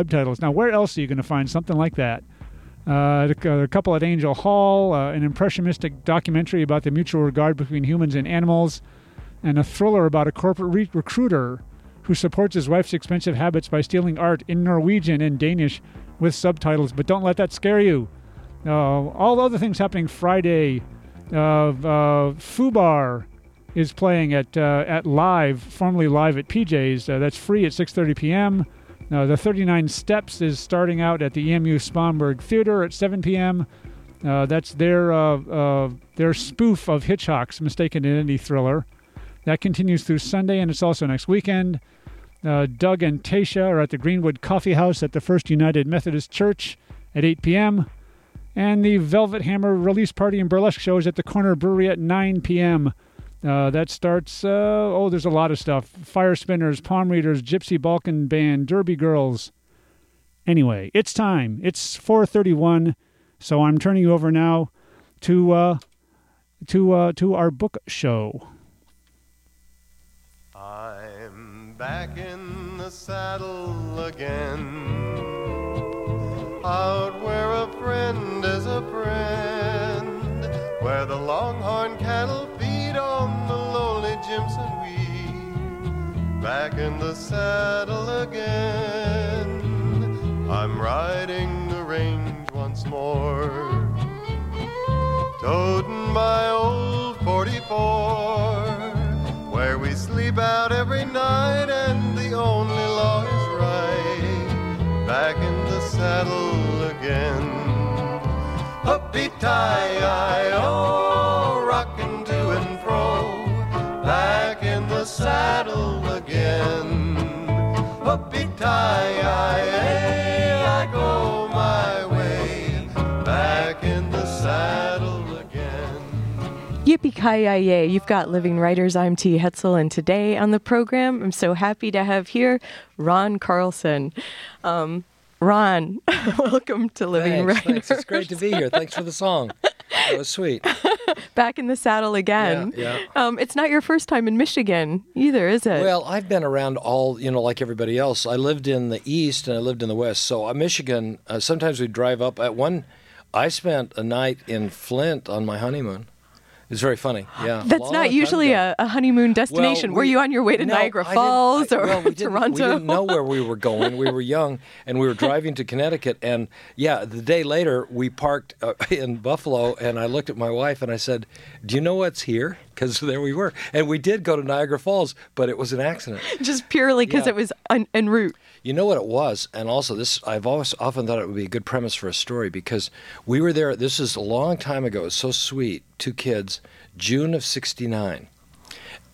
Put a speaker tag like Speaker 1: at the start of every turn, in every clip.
Speaker 1: subtitles. Now, where else are you going to find something like that? Uh, a couple at Angell Hall, uh, an impressionistic documentary about the mutual regard between humans and animals, and a thriller about a corporate re- recruiter who supports his wife's expensive habits by stealing art in Norwegian and Danish with subtitles. But don't let that scare you. Uh, all other things happening Friday. Uh, uh, Fubar is playing at uh, at live, formerly live at PJ's. Uh, that's free at 6:30 p.m. Uh, the 39 Steps is starting out at the EMU Sponberg Theater at 7 p.m. Uh, that's their uh, their spoof of Hitchcock's Mistaken Identity thriller. That continues through Sunday, and it's also next weekend. Doug and Tasha are at the Greenwood Coffee House at the First United Methodist Church at 8 p.m. And the Velvet Hammer release party and burlesque show is at the Corner Brewery at 9 p.m. Uh, that starts, uh, oh, there's a lot of stuff. Fire Spinners, Palm Readers, Gypsy Balkan Band, Derby Girls. Anyway, it's time. It's 431, so I'm turning you over now to, uh, to, uh, to our book show.
Speaker 2: I'm back in the saddle again, out where a friend is a friend, where the longhorn cattle feed on the lonely Jimson weed. Back in the saddle again, I'm riding the range once more, toting my old 44 where we sleep out every night and the only law is right. Back in the saddle again. Hoopy tie, oh, saddle again. Tie.
Speaker 3: Yippee ki yay! You've got Living Writers. I'm T. Hetzel, and today on the program, I'm so happy to have here Ron Carlson. Um, Ron, welcome to Living
Speaker 4: thanks,
Speaker 3: Writers.
Speaker 4: Thanks. It's great to be here. Thanks for the song. That was sweet.
Speaker 3: Back in the saddle again.
Speaker 4: Yeah,
Speaker 3: Um, it's not your first time in Michigan either, is it?
Speaker 4: Well, I've been around all, you know, like everybody else. I lived in the east and I lived in the west. So uh, Michigan, uh, sometimes we drive up. At one, I spent a night in Flint on my honeymoon. It's very funny. Yeah.
Speaker 3: That's not usually a, a honeymoon destination.
Speaker 4: Well,
Speaker 3: Were you on your way to
Speaker 4: no,
Speaker 3: Niagara
Speaker 4: I
Speaker 3: Falls
Speaker 4: I-
Speaker 3: or
Speaker 4: well, we
Speaker 3: Toronto?
Speaker 4: We didn't know where we were going. We were young, and we were driving to Connecticut. And yeah, the day later, we parked uh, in Buffalo, and I looked at my wife and I said, "Do you know what's here?" Because there we were, and we did go to Niagara Falls, but it was an accident.
Speaker 3: Just purely because
Speaker 4: Yeah.
Speaker 3: it was en, en route.
Speaker 4: You know what it was, and also this I've always often thought it would be a good premise for a story because we were there. This is a long time ago. It was so sweet. Two kids, June of '69,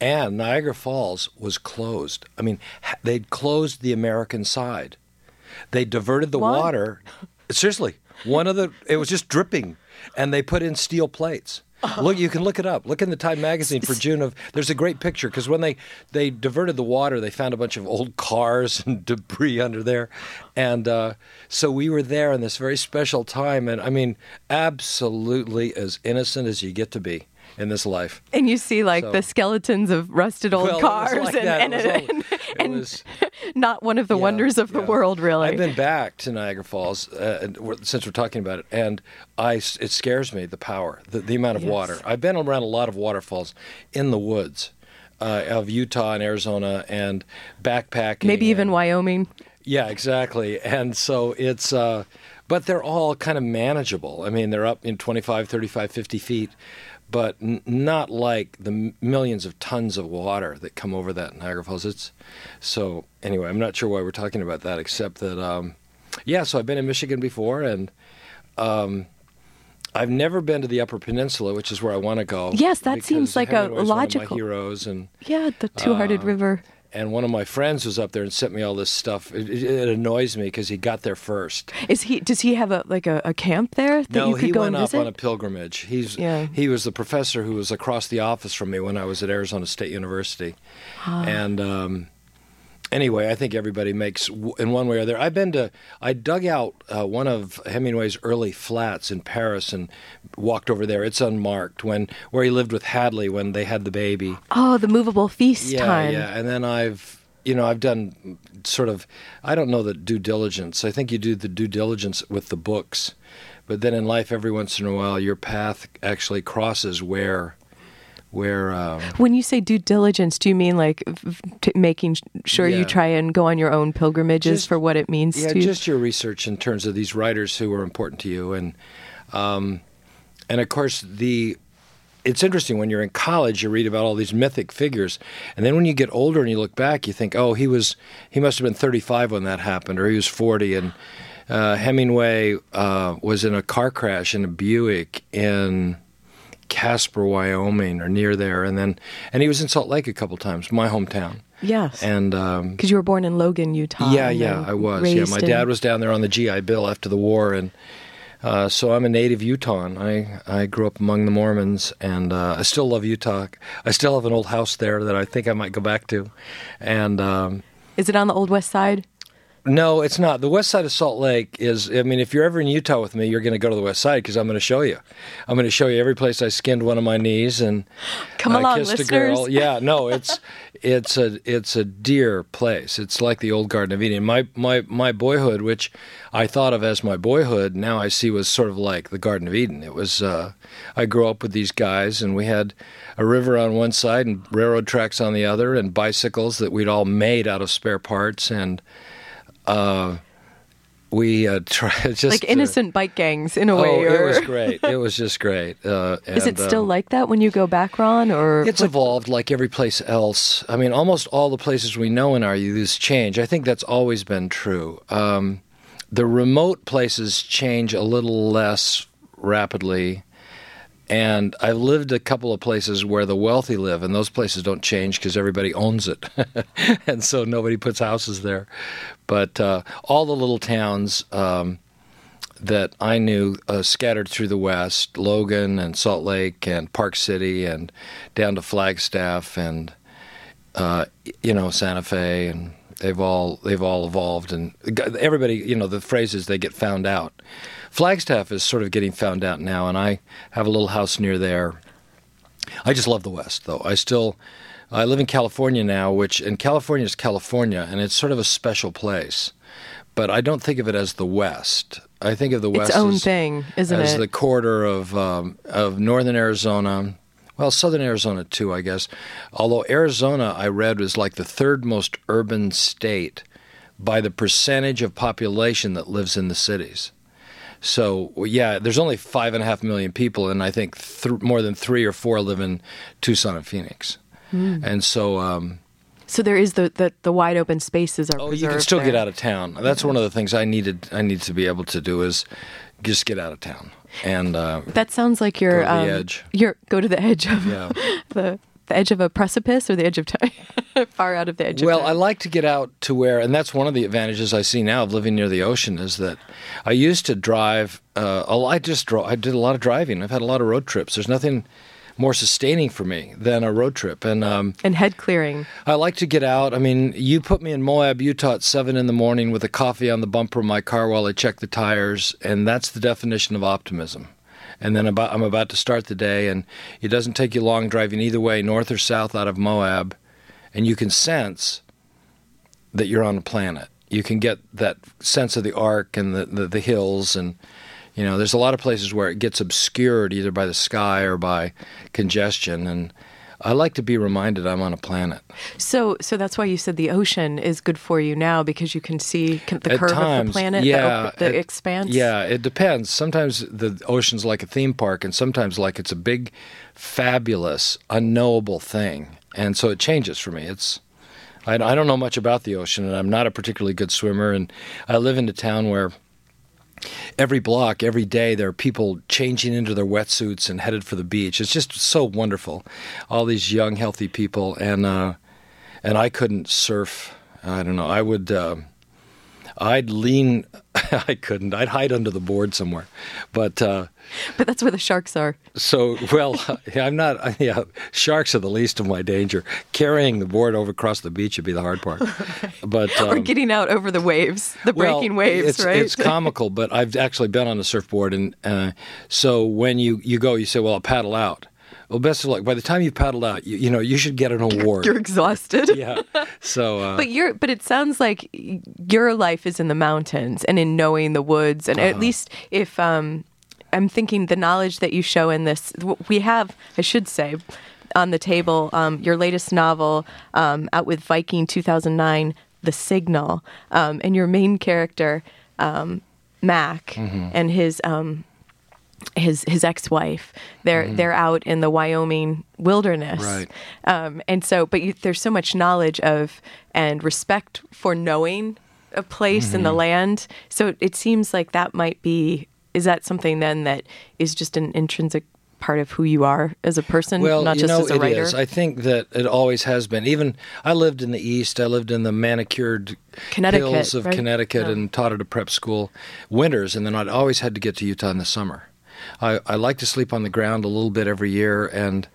Speaker 4: and Niagara Falls was closed. I mean, they'd closed the American side. They diverted the
Speaker 3: What?
Speaker 4: water. Seriously, one of the it was just dripping, and they put in steel plates. Look, you can look it up. Look in the Time magazine for June of. There's a great picture because when they they diverted the water, they found a bunch of old cars and debris under there, and uh, so we were there in this very special time. And I mean, absolutely as innocent as you get to be in this life.
Speaker 3: And you see like
Speaker 4: So-
Speaker 3: the skeletons of rusted old
Speaker 4: Well,
Speaker 3: cars
Speaker 4: like
Speaker 3: and, and,
Speaker 4: It
Speaker 3: and, and
Speaker 4: was-
Speaker 3: not one of the
Speaker 4: Yeah,
Speaker 3: wonders of the world, really.
Speaker 4: I've been back to Niagara Falls uh, we're- since we're talking about it, and I it scares me the power, the, the amount of
Speaker 3: Yes.
Speaker 4: water. I've been around a lot of waterfalls in the woods uh, of Utah and Arizona, and backpacking.
Speaker 3: Maybe even Wyoming.
Speaker 4: Yeah, exactly. And so it's, uh, but they're all kind of manageable. I mean, they're up in 25, 35, 50 feet, but n- not like the m- millions of tons of water that come over that Niagara Falls. It's so anyway. I'm not sure why we're talking about that, except that um, yeah. So I've been in Michigan before, and um, I've never been to the Upper Peninsula, which is where I want to go.
Speaker 3: Yes, that seems like a
Speaker 4: Hemingway's one of
Speaker 3: logical-
Speaker 4: heroes, and
Speaker 3: Yeah, the Two-Hearted
Speaker 4: Uh,
Speaker 3: River.
Speaker 4: And one of my friends was up there and sent me all this stuff. It, it, it annoys me because he got there first.
Speaker 3: Is he? Does he have a like a, a camp there that
Speaker 4: no,
Speaker 3: you could
Speaker 4: he
Speaker 3: go
Speaker 4: went
Speaker 3: and
Speaker 4: up
Speaker 3: visit?
Speaker 4: on a pilgrimage. He's
Speaker 3: Yeah.
Speaker 4: he was the professor who was across the office from me when I was at Arizona State University,
Speaker 3: Ah.
Speaker 4: and um, anyway, I think everybody makes in one way or other. I've been to I dug out uh, one of Hemingway's early flats in Paris and walked over there. It's unmarked when where he lived with Hadley when they had the baby.
Speaker 3: oh, the movable feast
Speaker 4: yeah,
Speaker 3: time.
Speaker 4: yeah, and then I've you know, I've done sort of, I don't know the due diligence. I think you do the due diligence with the books, but then in life, every once in a while, your path actually crosses where, where. Um,
Speaker 3: When you say due diligence, do you mean like t- making sure
Speaker 4: Yeah.
Speaker 3: you try and go on your own pilgrimages
Speaker 4: Just-
Speaker 3: for what it means
Speaker 4: yeah,
Speaker 3: to you?
Speaker 4: just your research in terms of these writers who are important to you, and um, and of course the. It's interesting when you're in college, you read about all these mythic figures, and then when you get older and you look back, you think, oh, he was he must have been 35 when that happened, or he was 40, and uh, Hemingway uh, was in a car crash in a Buick in Casper, Wyoming, or near there, and then and he was in Salt Lake a couple times, my hometown,
Speaker 3: yes.
Speaker 4: and. Um,
Speaker 3: Because you were born in Logan, Utah.
Speaker 4: yeah, yeah, I was. Yeah, my dad was down there on the GI Bill after the war, and uh, so I'm a native Utahn. I I grew up among the Mormons, and uh, I still love Utah. I still have an old house there that I think I might go back to, and. Um,
Speaker 3: Is it on the Old West Side?
Speaker 4: No, it's not. The west side of Salt Lake is. I mean, if you're ever in Utah with me, you're going to go to the west side because I'm going to show you. I'm going to show you every place I skinned one of my knees and
Speaker 3: Come
Speaker 4: uh,
Speaker 3: along,
Speaker 4: kissed
Speaker 3: listeners.
Speaker 4: a girl. Yeah, no, it's it's a it's a dear place. It's like the old Garden of Eden. My my my boyhood, which I thought of as my boyhood, now I see was sort of like the Garden of Eden. It was. Uh, I grew up with these guys, and we had a river on one side and railroad tracks on the other, and bicycles that we'd all made out of spare parts, and. Uh, we uh, tried just
Speaker 3: like
Speaker 4: uh,
Speaker 3: innocent bike gangs in a
Speaker 4: Oh,
Speaker 3: way.
Speaker 4: it was great. It was just great. Uh,
Speaker 3: Is it still
Speaker 4: um,
Speaker 3: like that when you go back, Ron? Or
Speaker 4: It's evolved like every place else. I mean, almost all the places we know in our youth change. I think that's always been true. Um, the remote places change a little less rapidly. And I've lived a couple of places where the wealthy live, and those places don't change because everybody owns it. and so nobody puts houses there. But uh, all the little towns um, that I knew uh, scattered through the West Logan and Salt Lake and Park City and down to Flagstaff and, uh, you know, Santa Fe. And they've all, they've all evolved. And everybody, you know, the phrase is they get found out. Flagstaff is sort of getting found out now, and I have a little house near there. I just love the West, though. I still, I live in California now, which, and California is California, and it's sort of a special place. But I don't think of it as the West. I think of the West
Speaker 3: its own
Speaker 4: as,
Speaker 3: thing, isn't
Speaker 4: as
Speaker 3: it?
Speaker 4: the corridor of um, of northern Arizona, well, southern Arizona too, I guess. Although Arizona, I read, was like the third most urban state by the percentage of population that lives in the cities. So yeah, there's only five and a half million people, and I think th- more than three or four live in Tucson and Phoenix.
Speaker 3: Hmm.
Speaker 4: And so, um,
Speaker 3: so there is the, the, the wide open spaces are
Speaker 4: oh, you can still get out of town. That's one of the things I needed. I need to be able to do is just get out of town and uh,
Speaker 3: That sounds like you're
Speaker 4: Go to the
Speaker 3: um,
Speaker 4: edge.
Speaker 3: You're go to the edge of
Speaker 4: yeah.
Speaker 3: the the edge of a precipice or the edge of time, far out of the edge.
Speaker 4: Well, I like to get out to where, and that's one of the advantages I see now of living near the ocean is that I used to drive. Uh, a lot- I just drove. I did a lot of driving. I've had a lot of road trips. There's nothing more sustaining for me than a road trip, and um,
Speaker 3: and head clearing.
Speaker 4: I like to get out. I mean, you put me in Moab, Utah at seven in the morning with a coffee on the bumper of my car while I check the tires, and that's the definition of optimism. And then about, I'm about to start the day, and it doesn't take you long driving either way, north or south out of Moab, and you can sense that you're on a planet. You can get that sense of the arc and the, the, the hills, and you know, there's a lot of places where it gets obscured either by the sky or by congestion, and I like to be reminded I'm on a planet.
Speaker 3: So so that's why you said the ocean is good for you now because you can see the
Speaker 4: At
Speaker 3: curve of the planet, the
Speaker 4: yeah,
Speaker 3: op- the,
Speaker 4: it-
Speaker 3: expanse.
Speaker 4: Yeah, it depends. Sometimes the ocean's like a theme park, and sometimes like it's a big, fabulous, unknowable thing, and so it changes for me. It's I, I don't know much about the ocean, and I'm not a particularly good swimmer, and I live in a town where. Every block, every day, there are people changing into their wetsuits and headed for the beach. It's just so wonderful. All these young, healthy people, and uh, and I couldn't surf. I don't know. I would. Uh, I'd lean. I couldn't. I'd hide under the board somewhere. But uh,
Speaker 3: but that's where the sharks are.
Speaker 4: so, well, I'm not. Yeah, sharks are the least of my danger. Carrying the board over across the beach would be the hard part. But
Speaker 3: or
Speaker 4: um,
Speaker 3: getting out over the waves, the
Speaker 4: well,
Speaker 3: breaking waves,
Speaker 4: it's,
Speaker 3: right?
Speaker 4: It's comical, but I've actually been on a surfboard, and uh, so when you you go, you say, "Well, I'll paddle out." Well, best of luck. By the time you've paddled out, you, you know you should get an award.
Speaker 3: You're exhausted.
Speaker 4: yeah. So. Uh,
Speaker 3: But you're but it sounds like your life is in the mountains and in knowing the woods and
Speaker 4: Uh-huh.
Speaker 3: at least if um I'm thinking the knowledge that you show in this we have I should say on the table um, your latest novel um, out with Viking 2009 The Signal um, and your main character um, Mac
Speaker 4: Mm-hmm.
Speaker 3: and his his his ex-wife they're they're out in the Wyoming wilderness
Speaker 4: Mm-hmm. Right.
Speaker 3: um, and so but you, there's so much knowledge of and respect for knowing a place in the
Speaker 4: Mm-hmm.
Speaker 3: land so it, it seems like that might be is that something then that is just an intrinsic part of who you are as a person
Speaker 4: well,
Speaker 3: not just
Speaker 4: know,
Speaker 3: as a writer
Speaker 4: is. I think that it always has been. Even I lived in the East. I lived in the manicured
Speaker 3: Connecticut,
Speaker 4: hills of
Speaker 3: right?
Speaker 4: Connecticut
Speaker 3: Yeah.
Speaker 4: and taught at a prep school winters, and then I'd always had to get to Utah in the summer. I, I like to sleep on the ground a little bit every year, and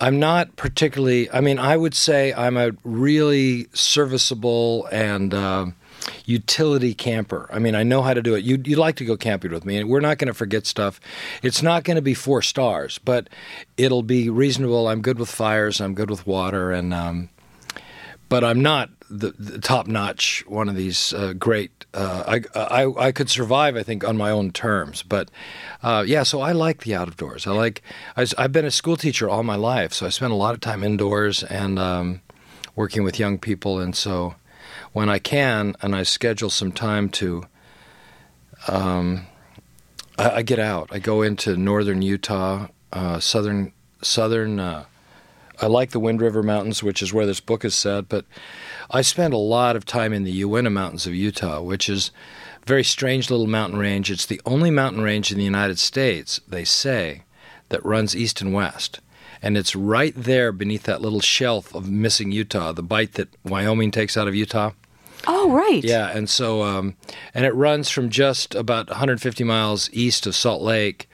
Speaker 4: I'm not particularly. I mean, I would say I'm a really serviceable and. Uh, utility camper. I mean, I know how to do it. You you like to go camping with me, and we're not going to forget stuff. It's not going to be four stars, but it'll be reasonable. I'm good with fires. I'm good with water, and um, but I'm not the, the top notch one of these uh, great. Uh, I, I I could survive, I think, on my own terms. But uh, yeah, so I like the outdoors. I like. I was, I've been a school teacher all my life, so I spent a lot of time indoors and um, working with young people, and so when I can and I schedule some time to. Um, I, I get out. I go into northern Utah, uh, southern southern. I like the Wind River Mountains, which is where this book is set, but I spend a lot of time in the Uinta Mountains of Utah, which is a very strange little mountain range. It's the only mountain range in the United States, they say, that runs east and west. And it's right there beneath that little shelf of missing Utah, the bite that Wyoming takes out of Utah.
Speaker 3: oh right
Speaker 4: Yeah, and so um, and it runs from just about 150 miles east of Salt Lake,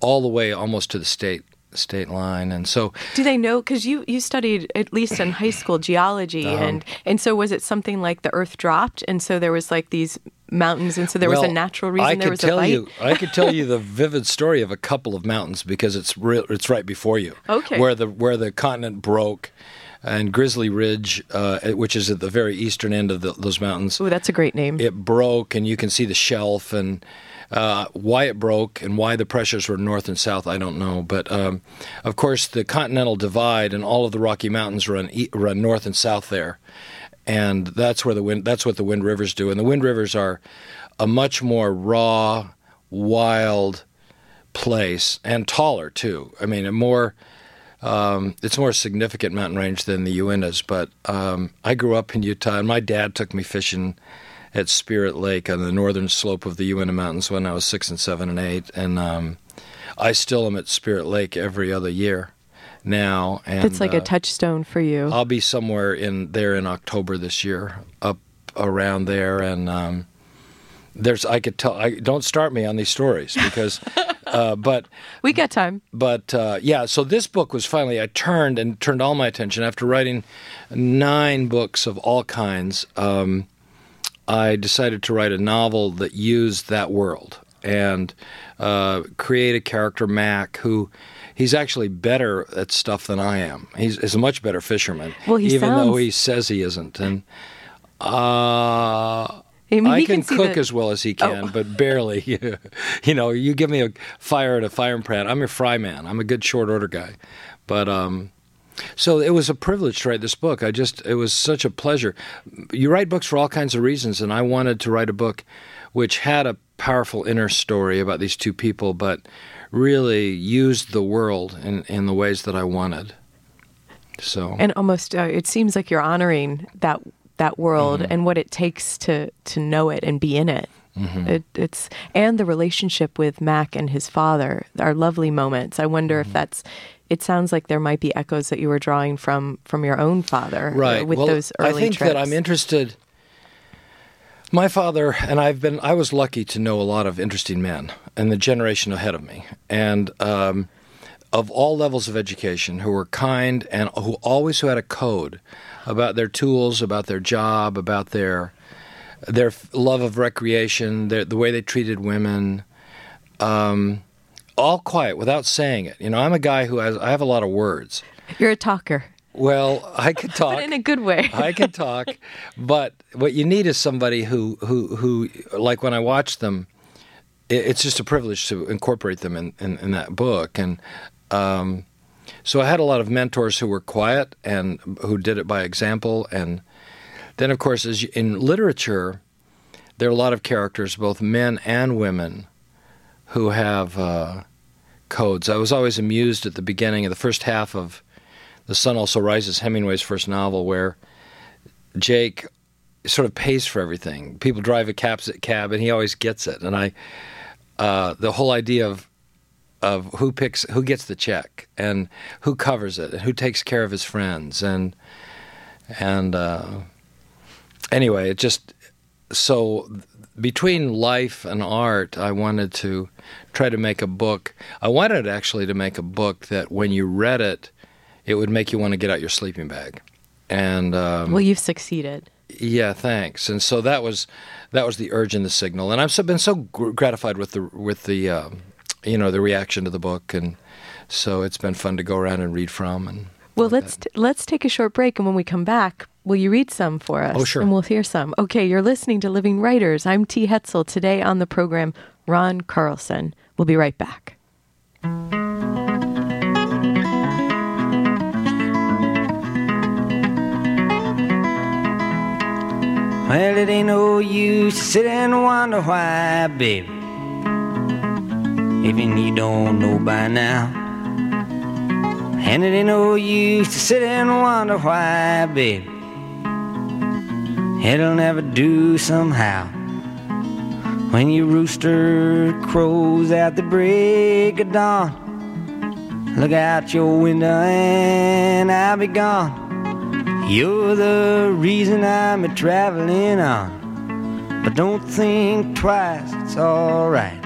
Speaker 4: all the way almost to the state state line. And so
Speaker 3: do they know because you you studied at least in high school geology
Speaker 4: Uh-huh.
Speaker 3: and and so was it something like the earth dropped and so there was like these mountains and so there was a natural reason
Speaker 4: I
Speaker 3: there
Speaker 4: could
Speaker 3: was
Speaker 4: tell
Speaker 3: a
Speaker 4: you, I could tell you the vivid story of a couple of mountains because it's real, it's right before you.
Speaker 3: Okay.
Speaker 4: Where the where the continent broke, and Grizzly Ridge, uh, which is at the very eastern end of the, those mountains,
Speaker 3: oh that's a great name
Speaker 4: it broke, and you can see the shelf and. Uh, why it broke and why the pressures were north and south, I don't know. But um, of course, the Continental Divide and all of the Rocky Mountains run run north and south there, and that's where the wind. That's what the Wind Rivers do. And the Wind Rivers are a much more raw, wild place and taller too. I mean, a more um, it's a more significant mountain range than the Uintas. But um, I grew up in Utah, and my dad took me fishing at Spirit Lake on the northern slope of the Uinta Mountains when I was six and seven and eight, and um, I still am at Spirit Lake every other year now. And
Speaker 3: it's like
Speaker 4: uh,
Speaker 3: a touchstone for you
Speaker 4: I'll be somewhere in there in October this year, up around there, and um, there's I could tell. I don't start me on these stories because, uh, but
Speaker 3: we got time
Speaker 4: but uh, yeah. So this book was finally I turned and turned all my attention after writing nine books of all kinds. Um, I decided to write a novel that used that world and uh, create a character Mac who. He's actually better at stuff than I am. He's, he's a much better fisherman,
Speaker 3: Well,
Speaker 4: even though he says he isn't. And uh,
Speaker 3: I mean,
Speaker 4: I
Speaker 3: he
Speaker 4: can,
Speaker 3: can
Speaker 4: cook as well as he can,
Speaker 3: Oh.
Speaker 4: but barely. you know, you give me a fire at a fire and pan. I'm a fry man. I'm a good short order guy. But um, so it was a privilege to write this book. I just it was such a pleasure. You write books for all kinds of reasons, and I wanted to write a book which had a powerful inner story about these two people, but really used the world in in the ways that I wanted. So
Speaker 3: and almost uh, it seems like you're honoring that that world
Speaker 4: Mm-hmm.
Speaker 3: and what it takes to to know it and be in it.
Speaker 4: Mm-hmm.
Speaker 3: It, it's and the relationship with Mac and his father are lovely moments. I wonder
Speaker 4: Mm-hmm.
Speaker 3: if that's. It sounds like there might be echoes that you were drawing from from your own father, uh,
Speaker 4: right
Speaker 3: With
Speaker 4: well,
Speaker 3: those early
Speaker 4: I think
Speaker 3: trips.
Speaker 4: that I'm interested. My father and I've been. I was lucky to know a lot of interesting men and the generation ahead of me, and um, of all levels of education, who were kind and who always who had a code about their tools, about their job, about their their love of recreation, their, the way they treated women. Um, all quiet without saying it. You know, I'm a guy who has I have a lot of words.
Speaker 3: You're a talker,
Speaker 4: Well, I could talk.
Speaker 3: but in a good way.
Speaker 4: I could talk, but what you need is somebody who who who like when I watch them, it, it's just a privilege to incorporate them in in, in that book, and um, so I had a lot of mentors who were quiet and who did it by example, and then of course as you, in literature, there are a lot of characters, both men and women, who have uh, codes. I was always amused at the beginning of the first half of the Sun Also Rises, Hemingway's first novel, where Jake sort of pays for everything. People drive a cab, cab and he always gets it. And I, uh, the whole idea of of who picks, who gets the check, and who covers it, and who takes care of his friends, and and uh, anyway, it just so between life and art, I wanted to try to make a book. I wanted actually to make a book that when you read it, it would make you want to get out your sleeping bag. And um,
Speaker 3: well, you've succeeded.
Speaker 4: yeah, thanks. And so that was that was the urge and the signal. And I've so, been so gr- gratified with the with the um, you know the reaction to the book, and so it's been fun to go around and read from. And
Speaker 3: Well, let's t- let's take a short break, and when we come back, will you read some for us?
Speaker 4: Oh, sure.
Speaker 3: And we'll hear some. Okay, you're listening to Living Writers. I'm T. Hetzel. Today on the program, Ron Carlson. We'll be right back.
Speaker 5: Well, it ain't no use to sit and wonder why, baby. Even you don't know by now. And it ain't no use to sit and wonder why, baby. It'll never do somehow. When your rooster crows at the break of dawn, look out your window and I'll be gone. You're the reason I'm a traveling on. But don't think twice, it's alright.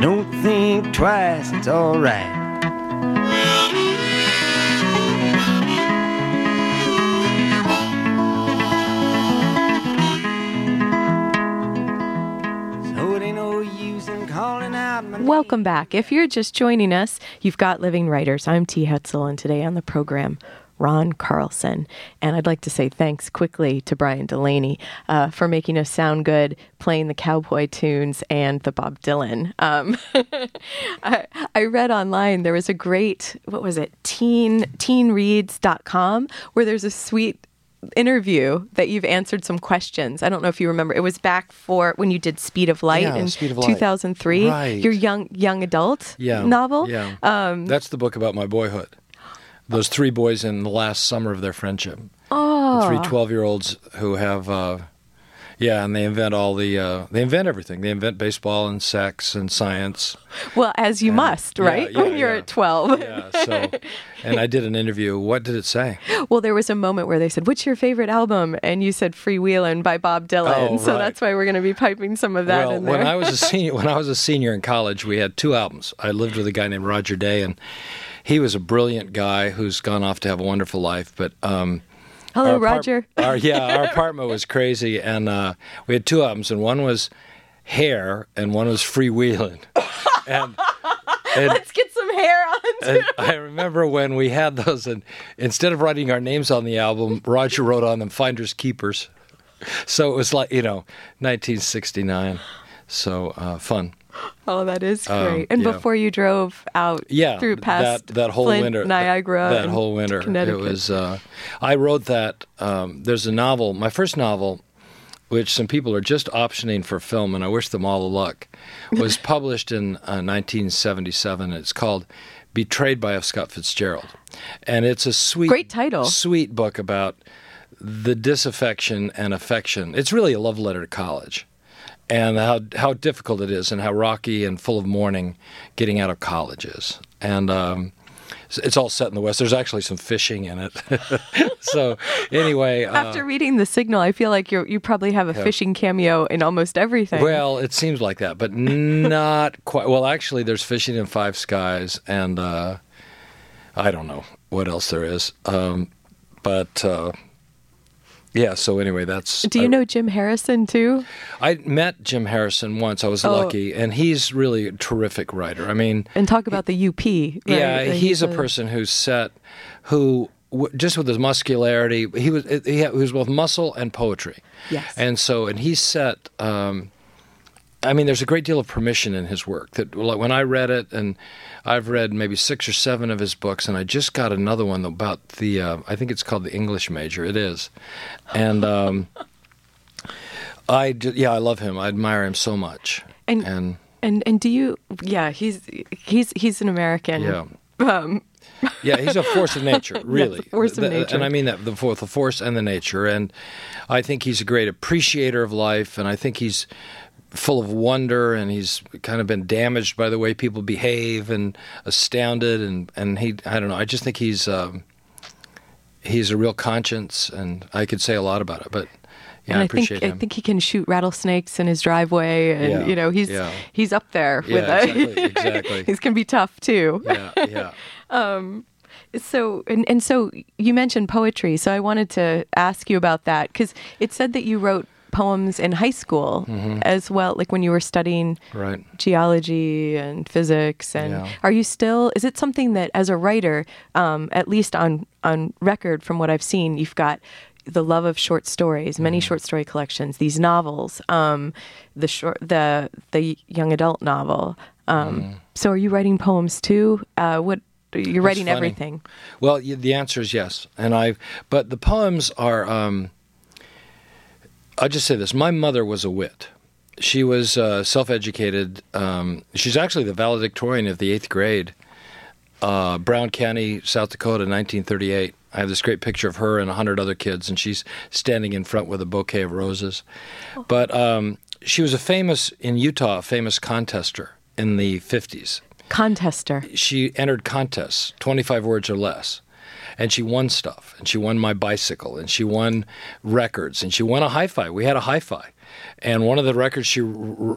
Speaker 5: Don't think twice, it's alright.
Speaker 3: Welcome back. If you're just joining us, you've got Living Writers. I'm T. Hetzel, and today on the program, Ron Carlson. And I'd like to say thanks quickly to Brian Delaney uh, for making us sound good, playing the cowboy tunes and the Bob Dylan. Um, I, I read online there was a great, what was it, teen, teenreads.com, where there's a sweet interview that you've answered some questions. I don't know if you remember. It was back for when you did Speed of Light
Speaker 4: Yeah,
Speaker 3: in
Speaker 4: Speed of Light.
Speaker 3: 2003.
Speaker 4: Right.
Speaker 3: Your young young adult
Speaker 4: yeah,
Speaker 3: novel.
Speaker 4: Yeah,
Speaker 3: Um,
Speaker 4: that's the book about my boyhood. Those three boys in the last summer of their friendship.
Speaker 3: oh,
Speaker 4: The three 12 year olds who have, uh, yeah, and they invent all the, uh, they invent everything. They invent baseball and sex and science.
Speaker 3: well, as you must, right?
Speaker 4: yeah,
Speaker 3: when you're
Speaker 4: yeah.
Speaker 3: at 12.
Speaker 4: Yeah, so, and I did an interview. What did it say?
Speaker 3: Well, there was a moment where they said, "What's your favorite album?" and you said "Freewheelin' by Bob Dylan.
Speaker 4: Oh,
Speaker 3: so that's why we're going to be piping some of that
Speaker 4: well,
Speaker 3: in there.
Speaker 4: when I was a senior, when I was a senior in college, we had two albums. I lived with a guy named Roger Day, and he was a brilliant guy who's gone off to have a wonderful life. But um,
Speaker 3: Hello,
Speaker 4: our
Speaker 3: Roger.
Speaker 4: our, yeah, our apartment was crazy, and uh, we had two albums, and one was Hair, and one was Freewheeling. and, and
Speaker 3: Let's get some hair on.
Speaker 4: I remember when we had those, and instead of writing our names on the album, Roger wrote on them "Finders Keepers." So it was like you know, 1969. So uh, fun.
Speaker 3: Oh, that is
Speaker 4: Um,
Speaker 3: great. and
Speaker 4: yeah.
Speaker 3: before you drove out
Speaker 4: Yeah,
Speaker 3: through past
Speaker 4: that that whole
Speaker 3: Flint,
Speaker 4: winter,
Speaker 3: Niagara,
Speaker 4: that
Speaker 3: and
Speaker 4: whole winter,
Speaker 3: Connecticut.
Speaker 4: it was. Uh, I wrote that. Um, there's a novel. My first novel which some people are just optioning for film, and I wish them all the luck, was published in uh, 1977. It's called Betrayed by F. Scott Fitzgerald. And it's a sweet,
Speaker 3: Great title.
Speaker 4: sweet book about the disaffection and affection. It's really a love letter to college and how, how difficult it is and how rocky and full of mourning getting out of college is. And, um, it's all set in the West. There's actually some fishing in it. so anyway, uh,
Speaker 3: After reading the signal, I feel like you you probably have a fishing cameo in almost everything.
Speaker 4: Well, it seems like that, but not quite. Well, actually, there's fishing in Five Skies, and uh, I don't know what else there is. Um, but uh, yeah. So anyway, that's.
Speaker 3: Do you
Speaker 4: I,
Speaker 3: know Jim Harrison too?
Speaker 4: I met Jim Harrison once. I was
Speaker 3: Oh.
Speaker 4: lucky, and he's really a terrific writer. I mean,
Speaker 3: And talk about the UP. right?
Speaker 4: yeah,
Speaker 3: That
Speaker 4: he's a person who's set, who w- just with his muscularity, he was he, had, he was both muscle and poetry.
Speaker 3: Yes.
Speaker 4: and so and he set. Um, I mean, there's a great deal of permission in his work. That when I read it, and I've read maybe six or seven of his books, and I just got another one about the. Uh, I think it's called the English Major. It is, and um, I yeah, I love him. I admire him so much.
Speaker 3: And-
Speaker 4: and
Speaker 3: And and do you? Yeah, he's he's he's an American.
Speaker 4: yeah.
Speaker 3: Um,
Speaker 4: Yeah, he's a force of nature, really.
Speaker 3: a force of
Speaker 4: The-
Speaker 3: nature.
Speaker 4: And I mean that the, the force and the nature. And I think he's a great appreciator of life, and I think he's full of wonder, and he's kind of been damaged by the way people behave, and astounded, and and he I don't know. I just think he's um, he's a real conscience, and I could say a lot about it, but yeah,
Speaker 3: and
Speaker 4: I
Speaker 3: I
Speaker 4: appreciate
Speaker 3: think
Speaker 4: him.
Speaker 3: I think he can shoot rattlesnakes in his driveway, and
Speaker 4: Yeah,
Speaker 3: you know he's
Speaker 4: yeah.
Speaker 3: he's up there with a,
Speaker 4: exactly, exactly.
Speaker 3: he's gonna be tough too.
Speaker 4: yeah, yeah.
Speaker 3: So and and so you mentioned poetry, so I wanted to ask you about that because it said that you wrote poems in high school
Speaker 4: Mm-hmm.
Speaker 3: as well, like when you were studying
Speaker 4: Right.
Speaker 3: geology and physics and
Speaker 4: Yeah.
Speaker 3: are you still is it something that as a writer um, at least on on record from what i've seen you've got the love of short stories many
Speaker 4: Mm-hmm.
Speaker 3: short story collections these novels um, the short the the young adult novel um, so are you writing poems too uh, what you're writing
Speaker 4: funny.
Speaker 3: everything
Speaker 4: Well, the answer is yes, and I. But the poems are. Um, I'll just say this: my mother was a wit. She was uh, self-educated. Um, she's actually the valedictorian of the eighth grade, uh, Brown County, South Dakota, 1938. I have this great picture of her and a hundred other kids, and she's standing in front with a bouquet of roses. But um, she was a famous in Utah, a famous contester in the 50s
Speaker 3: contester
Speaker 4: she entered contests, 25 words or less. And she won stuff. And she won my bicycle. And she won records. And she won a hi-fi. We had a hi-fi. And one of the records she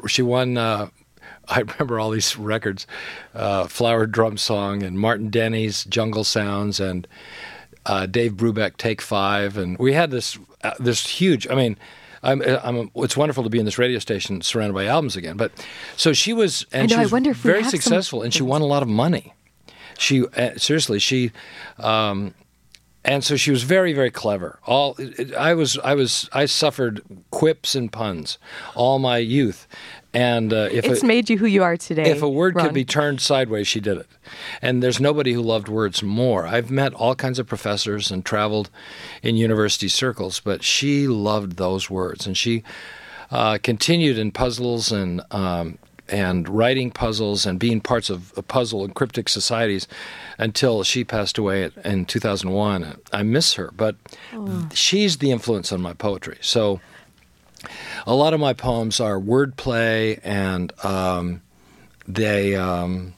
Speaker 4: she won. Uh, I remember all these records: uh, Flower Drum Song and Martin Denny's Jungle Sounds and uh, Dave Brubeck Take Five. And we had this uh, this huge. I mean. I'm, I'm, it's wonderful to be in this radio station surrounded by albums again. But so she was, and
Speaker 3: know,
Speaker 4: she
Speaker 3: I
Speaker 4: was
Speaker 3: wonder if
Speaker 4: very
Speaker 3: have some-
Speaker 4: successful, and she won a lot of money. She uh, seriously, she, um, and so she was very, very clever. All I was, I was, I suffered quips and puns all my youth, and uh, if
Speaker 3: it's
Speaker 4: a,
Speaker 3: made you who you are today
Speaker 4: if a word
Speaker 3: Ron.
Speaker 4: could be turned sideways, she did it. And there's nobody who loved words more. I've met all kinds of professors and traveled in university circles, but she loved those words, and she uh, continued in puzzles and um, and writing puzzles and being parts of a puzzle and cryptic societies until she passed away at, in 2001. I miss her, but she's the influence on my poetry. So a lot of my poems are wordplay and um, they. Um,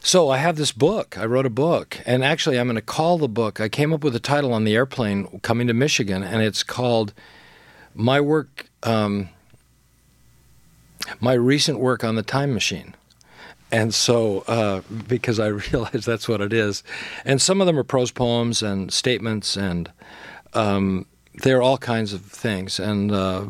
Speaker 4: so I have this book. I wrote a book, and actually, I'm going to call the book. I came up with a title on the airplane coming to Michigan, and it's called "My Work." Um, my recent work on the time machine. And so, uh, because I realize that's what it is, and some of them are prose poems and statements, and um, they're all kinds of things. And uh,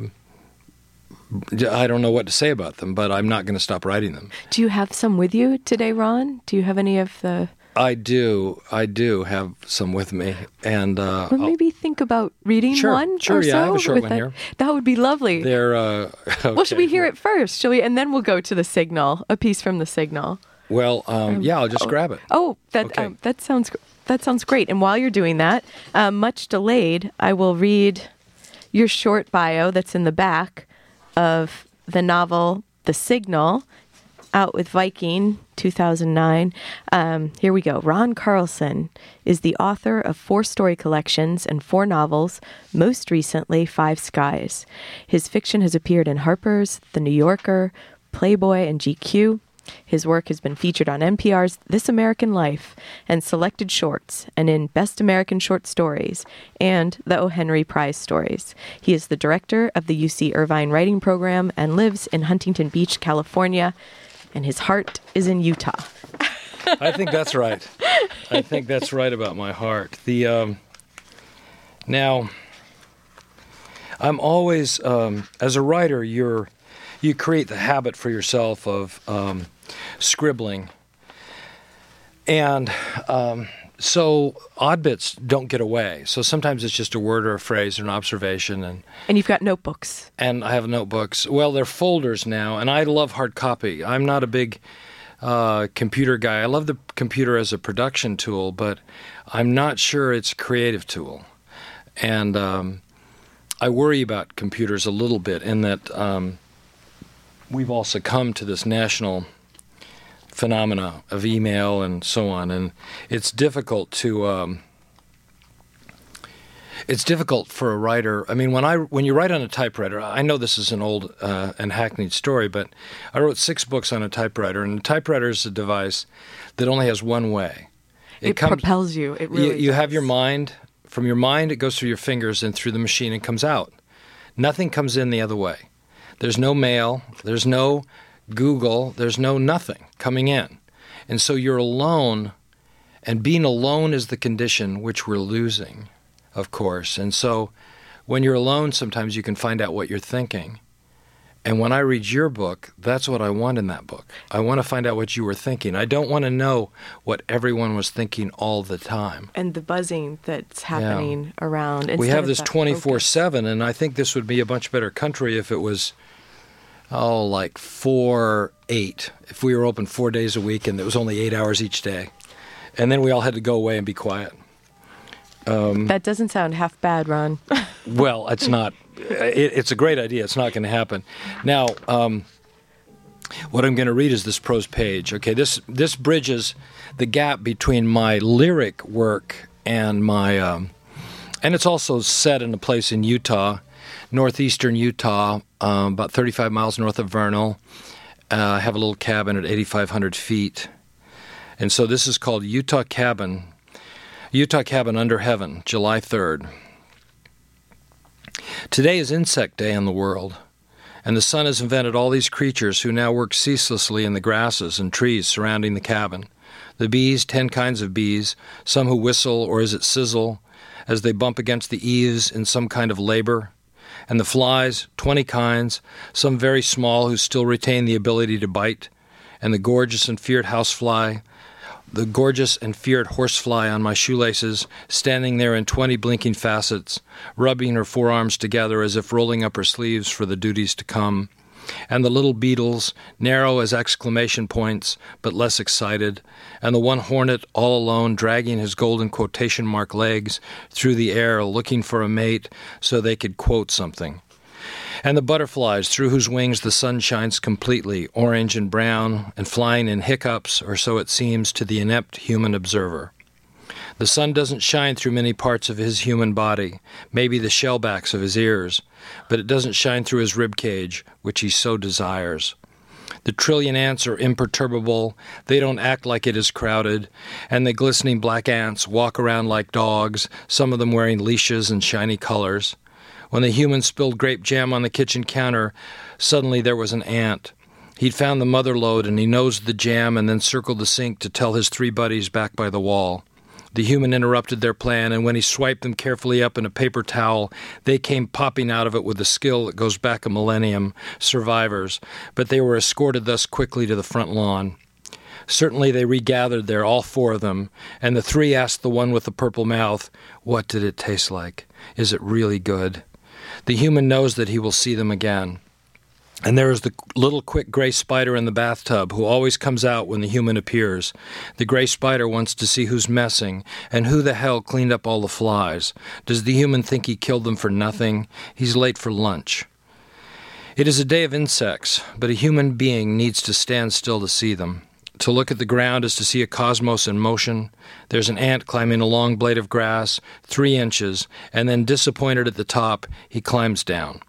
Speaker 4: I don't know what to say about them, but I'm not going to stop writing them.
Speaker 3: do you have some with you today ron do you have any of the
Speaker 4: I do, I do have some with me, and uh,
Speaker 3: Or maybe think about reading
Speaker 4: Sure,
Speaker 3: one.
Speaker 4: sure,
Speaker 3: or
Speaker 4: yeah, I have
Speaker 3: so
Speaker 4: a short one
Speaker 3: that.
Speaker 4: here.
Speaker 3: That would be lovely.
Speaker 4: they're. Uh,
Speaker 3: well, should we hear
Speaker 4: well-
Speaker 3: it first? Shall we? And then we'll go to the signal. A piece from the signal.
Speaker 4: Well, um, yeah, I'll just grab it.
Speaker 3: Oh, that
Speaker 4: Okay.
Speaker 3: um, that sounds that sounds great. And while you're doing that, uh, much delayed, I will read your short bio that's in the back of the novel The Signal, out with Viking 2009. Um, here we go. Ron Carlson is the author of four story collections and four novels, most recently, Five Skies. His fiction has appeared in Harper's, The New Yorker, Playboy, and GQ. His work has been featured on NPR's This American Life and selected shorts and in Best American Short Stories and the O. Henry Prize Stories. He is the director of the UC Irvine Writing Program and lives in Huntington Beach, California, and his heart is in Utah.
Speaker 4: I think that's right. I think that's right about my heart. The um, now, I'm always um, as a writer, you're you create the habit for yourself of um, scribbling, and um, so odd bits don't get away. So sometimes it's just a word or a phrase or an observation, and
Speaker 3: And you've got notebooks.
Speaker 4: and I have notebooks. Well, they're folders now, and I love hard copy. I'm not a big uh, computer guy. I love the computer as a production tool, but I'm not sure it's a creative tool. And um, I worry about computers a little bit in that um, we've all succumbed to this national phenomena of email and so on, and it's difficult to. Um, it's difficult for a writer. I mean, when I when you write on a typewriter, I know this is an old uh, and hackneyed story, but I wrote six books on a typewriter, and a typewriter is a device that only has one way.
Speaker 3: It, propels you. It really
Speaker 4: you, you have your mind. From your mind, it goes through your fingers and through the machine and comes out. Nothing comes in the other way. There's no mail. There's no Google. There's no nothing coming in. And so you're alone, and being alone is the condition which we're losing, of course. And so when you're alone, sometimes you can find out what you're thinking. And when I read your book, that's what I want in that book. I want to find out what you were thinking. I don't want to know what everyone was thinking all the time.
Speaker 3: and the buzzing that's happening around.
Speaker 4: we have this 24 7, and i think this would be a much better country if it was oh like 4 8 if we were open four days a week and it was only eight hours each day. And then we all had to go away and be quiet.
Speaker 3: That doesn't sound half bad, Ron.
Speaker 4: well it's not. It, it's a great idea. It's not going to happen. Now um, what i'm going to read is this prose page okay? This this bridges the gap between my lyric work and my um, and it's also set in a place in utah northeastern utah um, about 35 miles north of vernal uh, i have a little cabin at 8500 feet and so this is called utah cabin utah cabin under heaven july 3rd Today is Insect Day in the world, and the sun has invented all these creatures who now work ceaselessly in the grasses and trees surrounding the cabin. The bees, ten kinds of bees, some who whistle or is it sizzle as they bump against the eaves in some kind of labor. And the flies, twenty kinds, some very small who still retain the ability to bite, and the gorgeous and feared housefly, the gorgeous and feared horsefly on my shoelaces, standing there in twenty blinking facets, rubbing her forearms together as if rolling up her sleeves for the duties to come, and the little beetles, narrow as exclamation points, but less excited, and the one hornet all alone dragging his golden quotation mark legs through the air looking for a mate so they could quote something and the butterflies through whose wings the sun shines completely, orange and brown, and flying in hiccups, or so it seems to the inept human observer. The sun doesn't shine through many parts of his human body, maybe the shellbacks of his ears, but it doesn't shine through his rib cage, which he so desires. The trillion ants are imperturbable, they don't act like it is crowded, and the glistening black ants walk around like dogs, some of them wearing leashes and shiny colors. When the human spilled grape jam on the kitchen counter, suddenly there was an ant. He'd found the mother lode and he nosed the jam and then circled the sink to tell his three buddies back by the wall. The human interrupted their plan, and when he swiped them carefully up in a paper towel, they came popping out of it with a skill that goes back a millennium, survivors, but they were escorted thus quickly to the front lawn. Certainly they regathered there, all four of them, and the three asked the one with the purple mouth, What did it taste like? Is it really good? The human knows that he will see them again. And there is the little quick gray spider in the bathtub who always comes out when the human appears. The gray spider wants to see who's messing and who the hell cleaned up all the flies. Does the human think he killed them for nothing? He's late for lunch. It is a day of insects, but a human being needs to stand still to see them. To look at the ground is to see a cosmos in motion. There's an ant climbing a long blade of grass, three inches, and then, disappointed at the top, he climbs down.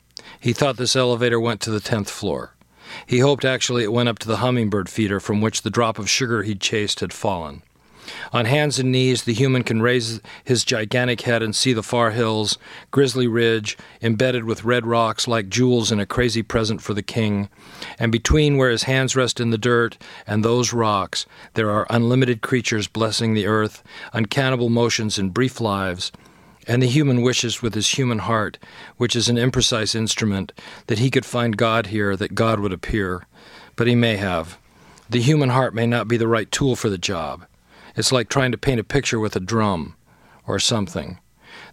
Speaker 4: He thought this elevator went to the 10th floor. He hoped actually it went up to the hummingbird feeder from which the drop of sugar he'd chased had fallen. On hands and knees, the human can raise his gigantic head and see the far hills, Grizzly Ridge, embedded with red rocks like jewels in a crazy present for the king. And between where his hands rest in the dirt and those rocks, there are unlimited creatures blessing the earth, uncannibal motions in brief lives, and the human wishes with his human heart, which is an imprecise instrument, that he could find God here, that God would appear. But he may have. The human heart may not be the right tool for the job. It's like trying to paint a picture with a drum or something.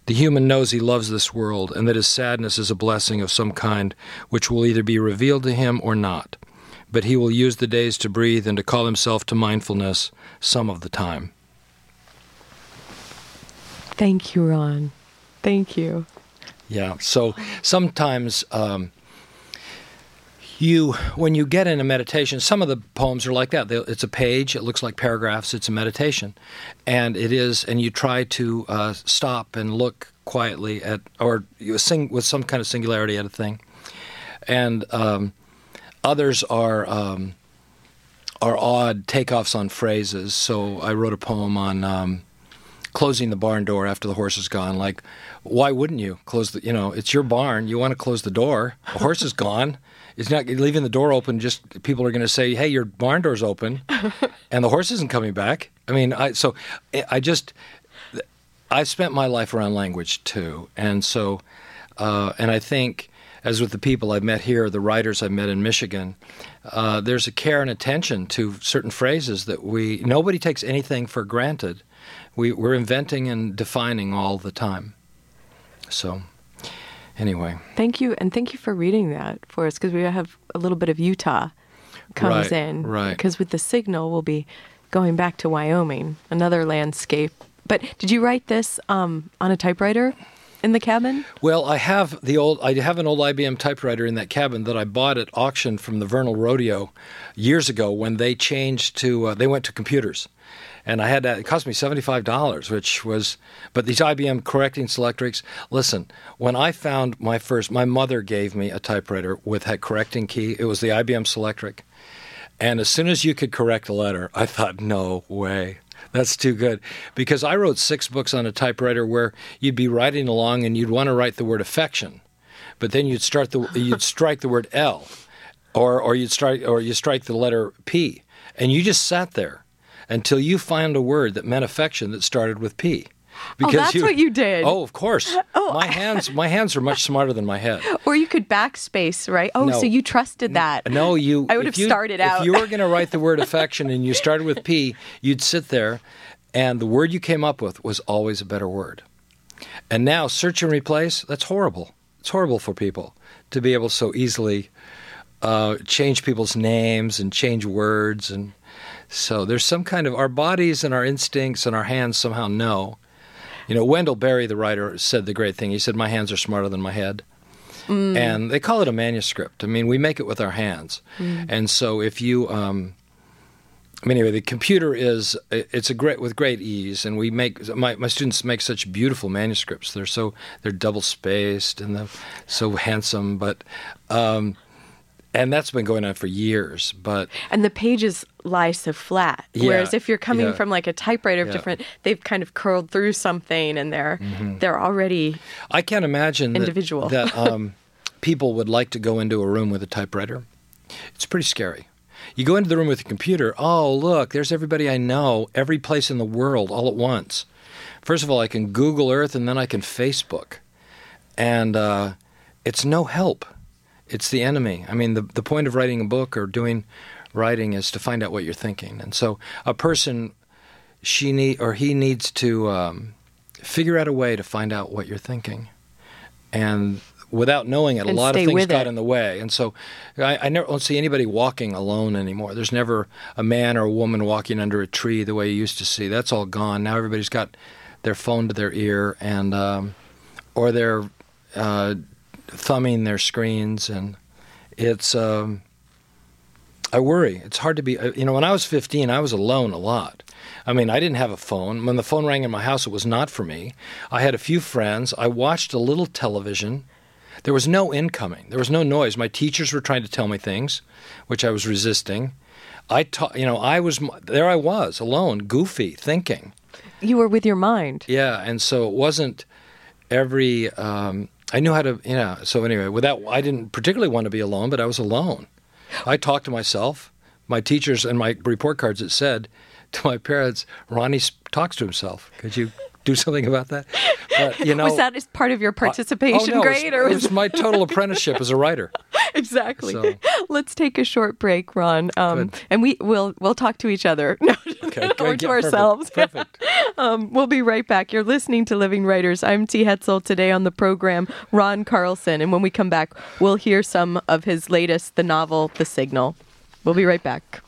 Speaker 4: The human knows he loves this world and that his sadness is a blessing of some kind which will either be revealed to him or not. But he will use the days to breathe and to call himself to mindfulness some of the time.
Speaker 3: Thank you, Ron. Thank you.
Speaker 4: Yeah. So sometimes um, you, when you get in a meditation, some of the poems are like that. It's a page. It looks like paragraphs. It's a meditation, and it is. And you try to uh, stop and look quietly at, or you sing with some kind of singularity at a thing. And um, others are. Um, are odd takeoffs on phrases. So I wrote a poem on um, closing the barn door after the horse is gone. Like, why wouldn't you close the? You know, it's your barn. You want to close the door. The horse is gone. It's not leaving the door open. Just people are going to say, "Hey, your barn door's open," and the horse isn't coming back. I mean, I so I just I spent my life around language too, and so uh, and I think as with the people I've met here, the writers I've met in Michigan, uh, there's a care and attention to certain phrases that we nobody takes anything for granted. We, we're inventing and defining all the time. So, anyway.
Speaker 3: Thank you, and thank you for reading that for us because we have a little bit of Utah comes
Speaker 4: Right,
Speaker 3: in.
Speaker 4: right.
Speaker 3: Because with the signal, we'll be going back to Wyoming, another landscape. But did you write this um, on a typewriter in the cabin?
Speaker 4: Well, I have the old. I have an old IBM typewriter in that cabin that I bought at auction from the Vernal Rodeo years ago when they changed to. Uh, they went to computers, and I had that. It cost me seventy five dollars, which was. But these IBM correcting selectrics. Listen, when I found my first, my mother gave me a typewriter with a correcting key. It was the IBM Selectric, and as soon as you could correct a letter, I thought, no way. That's too good. Because I wrote six books on a typewriter where you'd be writing along and you'd want to write the word affection, but then you'd start the you'd strike the word L, or or you'd strike or you strike the letter P, and you just sat there until you found a word that meant affection that started with P.
Speaker 3: Oh, that's what you did.
Speaker 4: Oh, of course. Oh, my hands my hands are much smarter than my head.
Speaker 3: Or you could backspace, right? Oh,
Speaker 4: No.
Speaker 3: so you trusted that.
Speaker 4: No, you.
Speaker 3: I would have
Speaker 4: you-
Speaker 3: started out.
Speaker 4: If you were going to write the word affection and you started with P, you'd sit there, and the word you came up with was always a better word. And now, search and replace, that's horrible. It's horrible for people to be able so easily uh, change people's names and change words. And so there's some kind of, our bodies and our instincts and our hands somehow know. You know, Wendell Berry, the writer, said the great thing. He said, My hands are smarter than my head and they call it a manuscript. I mean, we make it with our hands, and so if you, um, I mean, anyway, the computer is it's a great with great ease, and we make my, my students make such beautiful manuscripts. They're so they're double spaced and they're so handsome, but. Um, and that's been going on for years, but
Speaker 3: And the pages lie so flat.
Speaker 4: Yeah,
Speaker 3: Whereas if you're coming
Speaker 4: yeah.
Speaker 3: from like a typewriter of
Speaker 4: Yeah.
Speaker 3: different, they've kind of curled through something and they're
Speaker 4: Mm-hmm.
Speaker 3: they're already
Speaker 4: I can't imagine that-
Speaker 3: Individual.
Speaker 4: that, um, people would like to go into a room with a typewriter. It's pretty scary. You go into the room with a computer. Oh, look, there's everybody I know, every place in the world, all at once. First of all, I can Google Earth, and then I can Facebook, and uh, it's no help. It's the enemy. I mean, the the point of writing a book or doing writing is to find out what you're thinking, and so a person she need or he needs to um, figure out a way to find out what you're thinking. And without knowing it, a lot of things got
Speaker 3: it.
Speaker 4: in the way. And so I, I never don't see anybody walking alone anymore. There's never a man or a woman walking under a tree the way you used to see. That's all gone. Now everybody's got their phone to their ear and um, or they're uh, thumbing their screens and it's um, I worry. It's hard to be. uh, You know, when I was 15, I was alone a lot. I mean, I didn't have a phone. When the phone rang in my house, it was not for me. I had a few friends. I watched a little television. There was no incoming. There was no noise. My teachers were trying to tell me things, which I was resisting. I taught. You know, I was there. I was alone, goofy, thinking.
Speaker 3: You were with your mind.
Speaker 4: Yeah, and so it wasn't every. Um, I knew how to. you know. So anyway, without I didn't particularly want to be alone, but I was alone. I talked to myself. My teachers and my report cards it said to my parents, "Ronnie talks to himself." Could you do something about that? But you know,
Speaker 3: was that as part of your participation
Speaker 4: oh, no, it was-
Speaker 3: grade, or
Speaker 4: it
Speaker 3: was
Speaker 4: was my total apprenticeship as a writer.
Speaker 3: exactly?
Speaker 4: So-
Speaker 3: Let's take a short break, Ron, um, and we will we'll talk to each other
Speaker 4: Okay,
Speaker 3: or
Speaker 4: good,
Speaker 3: to
Speaker 4: yeah, perfect,
Speaker 3: ourselves.
Speaker 4: Perfect.
Speaker 3: Um, we'll be right back. You're listening to Living Writers. I'm T. Hetzel. Today on the program, Ron Carlson. And when we come back, we'll hear some of his latest, the novel, The Signal. We'll be right back.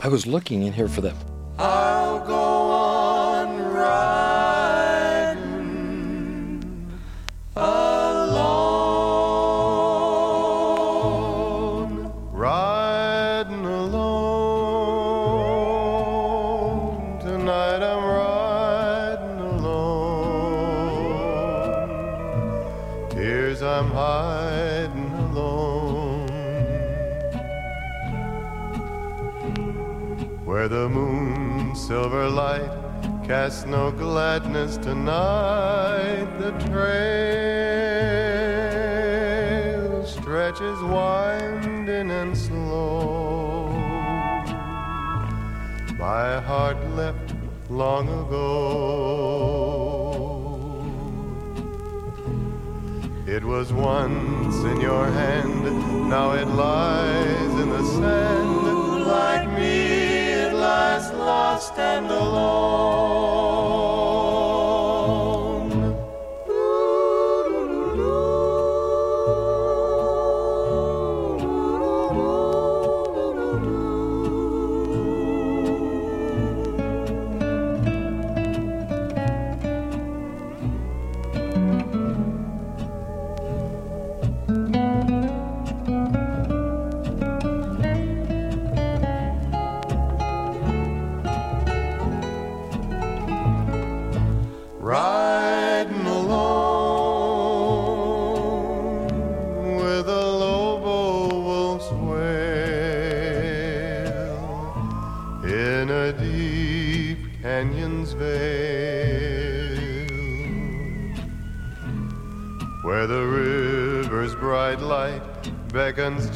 Speaker 4: I was looking in here for them.
Speaker 2: I'll go on riding where the moon's silver light casts no gladness tonight. The trail stretches winding and slow. My heart left long ago. It was once in your hand, now it lies in the sand. Like me, lies lost and alone.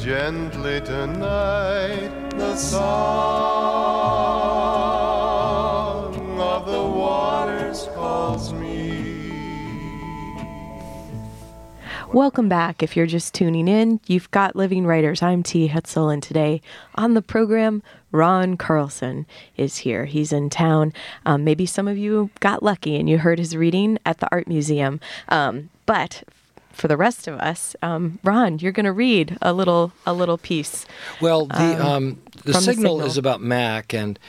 Speaker 2: Gently tonight the song of the waters calls me
Speaker 3: Welcome back. If you're just tuning in, you've got Living Writers. I'm T. Hetzel, and today on the program, Ron Carlson is here. He's in town. Um, maybe some of you got lucky and you heard his reading at the Art Museum. Um, but for the rest of us, um, Ron, you're going to read a little a little piece.
Speaker 4: Well, the um, the,
Speaker 3: from The
Speaker 4: signal
Speaker 3: Signal.
Speaker 4: is about Mac, and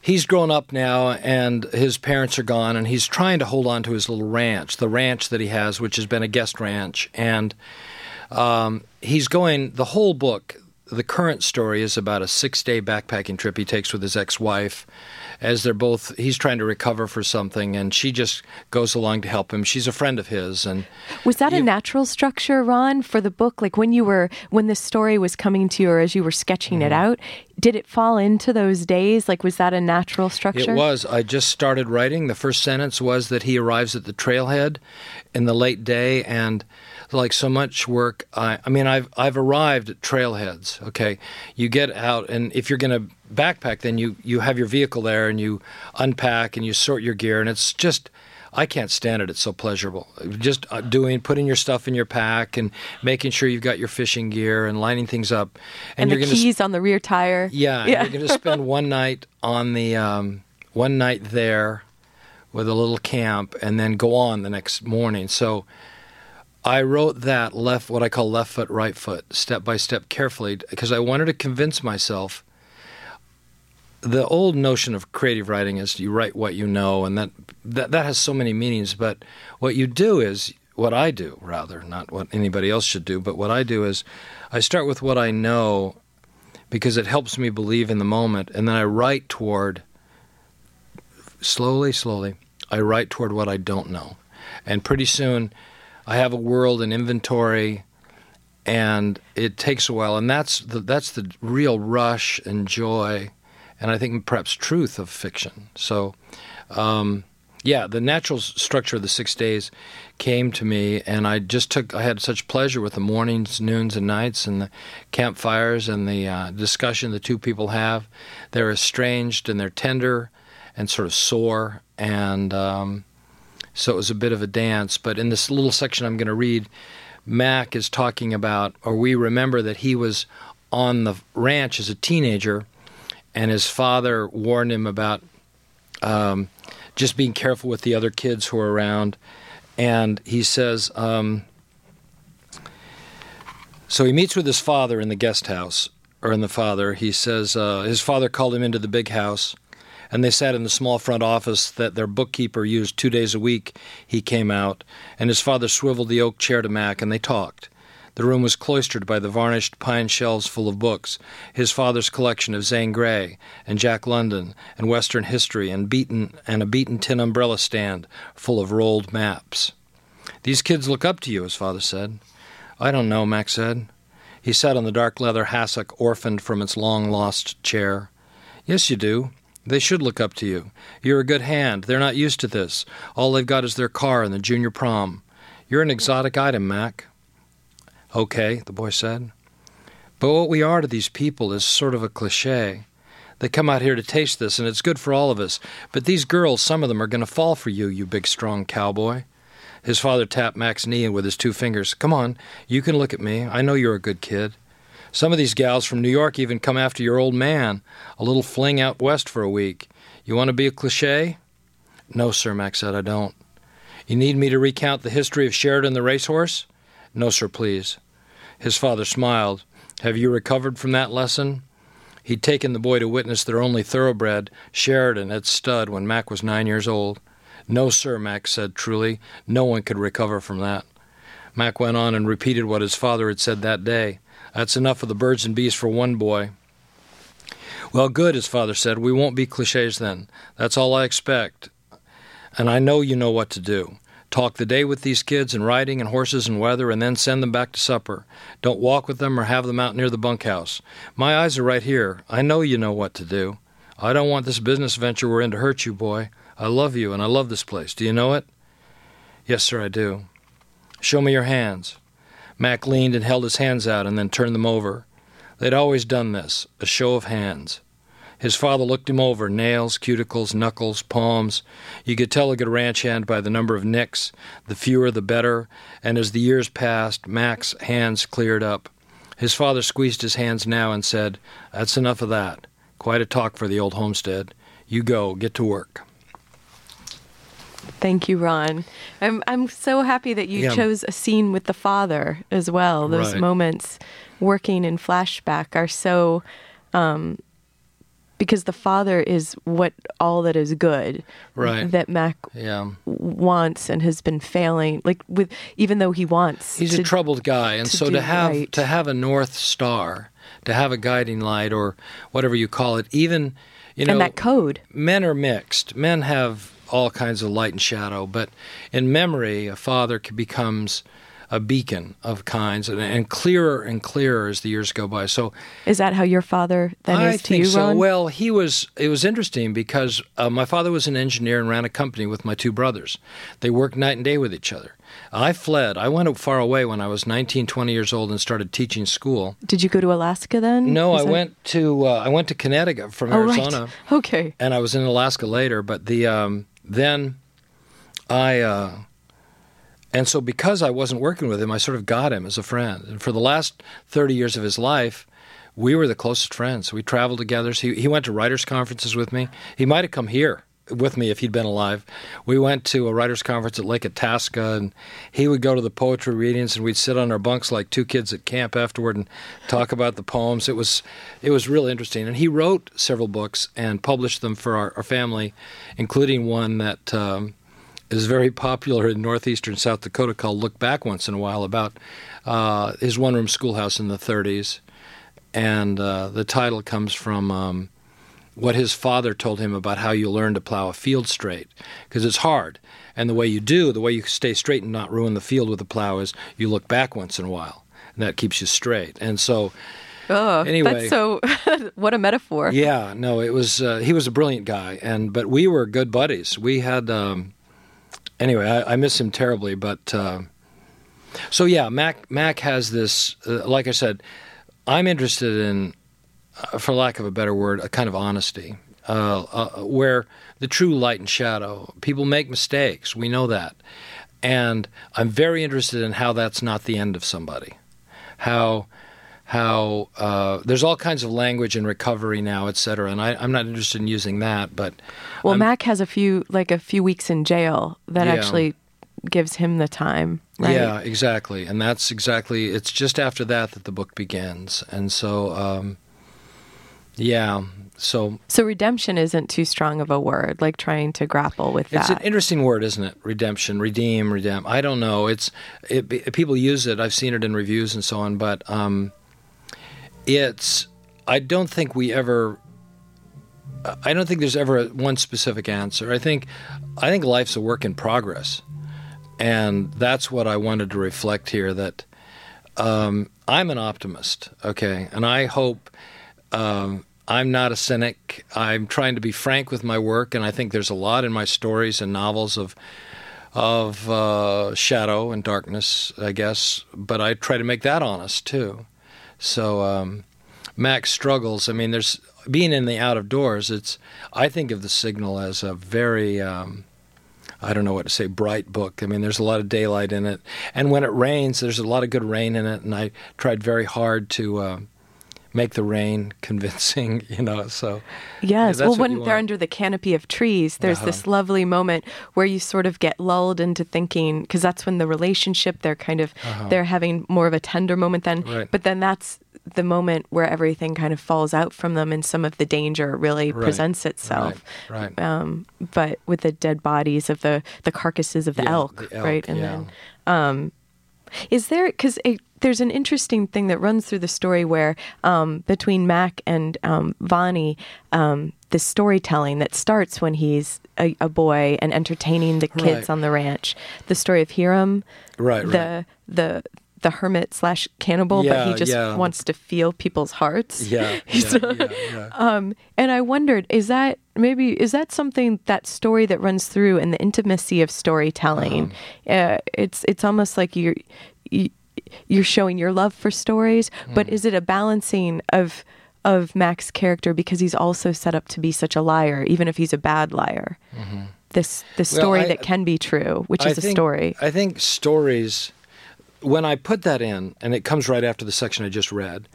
Speaker 4: he's grown up now, and his parents are gone, and he's trying to hold on to his little ranch, the ranch that he has, which has been a guest ranch, and um, he's going. The whole book, the current story is about a six-day backpacking trip he takes with his ex-wife. As they're both, he's trying to recover for something, and she just goes along to help him. She's a friend of his, and
Speaker 3: Was that a natural structure, Ron, for the book? Like when you were when this story was coming to you, or as you were sketching it
Speaker 4: Mm-hmm.
Speaker 3: out, did it fall into those days? Like was that a natural structure?
Speaker 4: It was. I just started writing. The first sentence was that he arrives at the trailhead in the late day, and like so much work, I, I mean, I've I've arrived at trailheads. Okay, you get out, and if you're going to backpack, then you you have your vehicle there, and you unpack and you sort your gear, and it's just. I can't stand it. It's so pleasurable. Just uh, doing, putting your stuff in your pack and making sure you've got your fishing gear and lining things up.
Speaker 3: and
Speaker 4: you're
Speaker 3: the
Speaker 4: gonna
Speaker 3: keys on the rear tire.
Speaker 4: yeah,
Speaker 3: Yeah.
Speaker 4: you're going to spend one night on the um, one night there with a little camp, and then go on the next morning. So I wrote that left, what I call left foot, right foot, step by step, carefully, because I wanted to convince myself. The old notion of creative writing is you write what you know, and that, that that has so many meanings. But what you do is what I do, rather, not what anybody else should do. But what I do is, I start with what I know, because it helps me believe in the moment, and then I write toward. Slowly, slowly, I write toward what I don't know, and pretty soon I have a world and inventory, and it takes a while, and that's the that's the real rush and joy, and I think perhaps truth of fiction. So, um, yeah, the natural structure of the six days came to me, and I just took I had such pleasure with the mornings, noons, and nights, and the campfires, and the uh, discussion the two people have. They're estranged and they're tender, and sort of sore, and. Um, so it was a bit of a dance. But in this little section I'm going to read, Mac is talking about, or we remember that he was on the ranch as a teenager, and his father warned him about um, just being careful with the other kids who are around. And he says, um, so he meets with his father in the guest house, or in the father. He says uh, his father called him into the big house and they sat in the small front office that their bookkeeper used two days a week. He came out, and his father swiveled the oak chair to Mac, and they talked. The room was cloistered by the varnished pine shelves full of books, his father's collection of Zane Grey and Jack London and Western history, and beaten and a beaten tin umbrella stand full of rolled maps. These kids look up to you, his father said. I don't know, Mac said. He sat on the dark leather hassock orphaned from its long lost chair. Yes, you do. They should look up to you. You're a good hand. They're not used to this. All they've got is their car and the junior prom. You're an exotic item, Mac. Okay, the boy said. But what we are to these people is sort of a cliche. They come out here to taste this, and it's good for all of us. But these girls, some of them are going to fall for you, you big, strong cowboy. His father tapped Mac's knee with his two fingers. Come on, you can look at me. I know you're a good kid. Some of these gals from New York even come after your old man. A little fling out west for a week. You want to be a cliche? No, sir, Mac said, I don't. You need me to recount the history of Sheridan the racehorse? No, sir, please. His father smiled. Have you recovered from that lesson? He'd taken the boy to witness their only thoroughbred, Sheridan, at stud when Mac was nine years old. No, sir, Mac said truly. No one could recover from that. Mac went on and repeated what his father had said that day. That's enough of the birds and bees for one boy. Well, good, his father said. We won't be cliches then. That's all I expect. And I know you know what to do. Talk the day with these kids and riding and horses and weather, and then send them back to supper. Don't walk with them or have them out near the bunkhouse. My eyes are right here. I know you know what to do. I don't want this business venture we're in to hurt you, boy. I love you, and I love this place. Do you know it? Yes, sir, I do. Show me your hands. Mac leaned and held his hands out and then turned them over. They'd always done this a show of hands. His father looked him over nails, cuticles, knuckles, palms. You could tell a good ranch hand by the number of nicks, the fewer the better, and as the years passed, Mac's hands cleared up. His father squeezed his hands now and said, That's enough of that. Quite a talk for the old homestead. You go, get to work.
Speaker 3: Thank you, Ron. I'm I'm so happy that you
Speaker 4: Yeah.
Speaker 3: chose a scene with the father as well. Those
Speaker 4: Right.
Speaker 3: moments working in flashback are so um because the father is what all that is good
Speaker 4: Right.
Speaker 3: that Mac
Speaker 4: Yeah.
Speaker 3: wants and has been failing like with even though he wants
Speaker 4: He's
Speaker 3: to,
Speaker 4: a troubled guy, and
Speaker 3: to
Speaker 4: so to have
Speaker 3: right.
Speaker 4: to have a north star, to have a guiding light, or whatever you call it, even you know,
Speaker 3: and that code
Speaker 4: men are mixed. Men have all kinds of light and shadow, but in memory, a father becomes a beacon of kinds, and, and clearer and clearer as the years go by. So
Speaker 3: is that how your father then
Speaker 4: I
Speaker 3: is to
Speaker 4: think
Speaker 3: you
Speaker 4: so.
Speaker 3: Ron?
Speaker 4: Well, he was. It was interesting because uh, my father was an engineer and ran a company with my two brothers. They worked night and day with each other. I fled. I went far away when I was 19, 20 years old and started teaching school.
Speaker 3: Did you go to Alaska then?
Speaker 4: No,
Speaker 3: Is
Speaker 4: I
Speaker 3: that-
Speaker 4: went to uh, I went to Connecticut from
Speaker 3: Oh
Speaker 4: Arizona
Speaker 3: right. Okay.
Speaker 4: and I was in Alaska later. But the um, then I uh, and so because I wasn't working with him, I sort of got him as a friend. And for the last thirty years of his life, we were the closest friends. We traveled together. So he he went to writers' conferences with me. He might have come here with me if he'd been alive. We went to a writers' conference at Lake Itasca, and he would go to the poetry readings, and we'd sit on our bunks like two kids at camp afterward and talk about the poems. It was it was really interesting, and he wrote several books and published them for our, our family, including one that. Um, is very popular in northeastern South Dakota called Look Back Once in a While about uh, his one room schoolhouse in the 30s. And uh, the title comes from um, what his father told him about how you learn to plow a field straight because it's hard. And the way you do, the way you stay straight and not ruin the field with the plow is you look back once in a while, and that keeps you straight. And so,
Speaker 3: Oh,
Speaker 4: Anyway.
Speaker 3: that's so. what a metaphor.
Speaker 4: yeah, no, it was uh, he was a brilliant guy, and but we were good buddies. We had um, anyway. I, I miss him terribly, but uh, so yeah, Mac Mac has this. Uh, like I said, I'm interested in, uh, for lack of a better word, a kind of honesty, uh, uh, where the true light and shadow. People make mistakes. We know that, and I'm very interested in how that's not the end of somebody. How how uh, there's all kinds of language in recovery now, et cetera, and I, I'm not interested in using that, but
Speaker 3: Well,
Speaker 4: I'm-
Speaker 3: Mac has a few like a few weeks in jail that
Speaker 4: Yeah.
Speaker 3: actually gives him the time. Right?
Speaker 4: Yeah, exactly. And that's exactly, it's just after that that the book begins. And so, um, yeah, so
Speaker 3: So redemption isn't too strong of a word. Like trying to grapple with that.
Speaker 4: it's an interesting word, isn't it? Redemption, redeem, redeem. I don't know. It's, it, it- people use it. I've seen it in reviews and so on, but um, it's, I don't think we ever, I don't think there's ever one specific answer. I think, I think life's a work in progress. And that's what I wanted to reflect here that um, I'm an optimist, okay? And I hope um, I'm not a cynic. I'm trying to be frank with my work, and I think there's a lot in my stories and novels of of uh, shadow and darkness, I guess. But I try to make that honest too. So um, Max struggles. I mean, there's being in the out of doors. It's I think of the Signal as a very um, I don't know what to say, bright book. I mean, there's a lot of daylight in it. And when it rains, there's a lot of good rain in it. And I tried very hard to uh, make the rain convincing, you know. So,
Speaker 3: Yes.
Speaker 4: that's
Speaker 3: well, when they're under the canopy of trees, there's
Speaker 4: Uh-huh.
Speaker 3: this lovely moment where you sort of get lulled into thinking because that's when the relationship they're kind of they're having more of a tender moment then.
Speaker 4: Uh-huh. Right.
Speaker 3: But then that's the moment where everything kind of falls out from them and some of the danger really
Speaker 4: Right.
Speaker 3: presents itself.
Speaker 4: right, right.
Speaker 3: Um, but with the dead bodies of the the carcasses of the,
Speaker 4: Yeah,
Speaker 3: elk,
Speaker 4: the elk,
Speaker 3: right? And
Speaker 4: yeah.
Speaker 3: then um, is there because there's an interesting thing that runs through the story where um, between Mac and um, Vonnie, um, the storytelling that starts when he's a, a boy and entertaining the kids
Speaker 4: Right.
Speaker 3: on the ranch. The story of Hiram,
Speaker 4: Right,
Speaker 3: the
Speaker 4: right.
Speaker 3: the the hermit slash cannibal, but he just
Speaker 4: yeah.
Speaker 3: wants to feel people's hearts.
Speaker 4: Yeah, yeah, yeah, yeah.
Speaker 3: um, and I wondered, is that maybe is that something that story that runs through in the intimacy of storytelling?
Speaker 4: Uh-huh.
Speaker 3: Uh, it's it's almost like you're you, you're showing your love for stories, but
Speaker 4: Mm.
Speaker 3: is it a balancing of of Mac's character because he's also set up to be such a liar, even if he's a bad liar? This the
Speaker 4: Mm-hmm. Well,
Speaker 3: story
Speaker 4: I-
Speaker 3: that can be true, which
Speaker 4: I
Speaker 3: is a story.
Speaker 4: I think stories, when I put that in, and it comes right after the section I just read,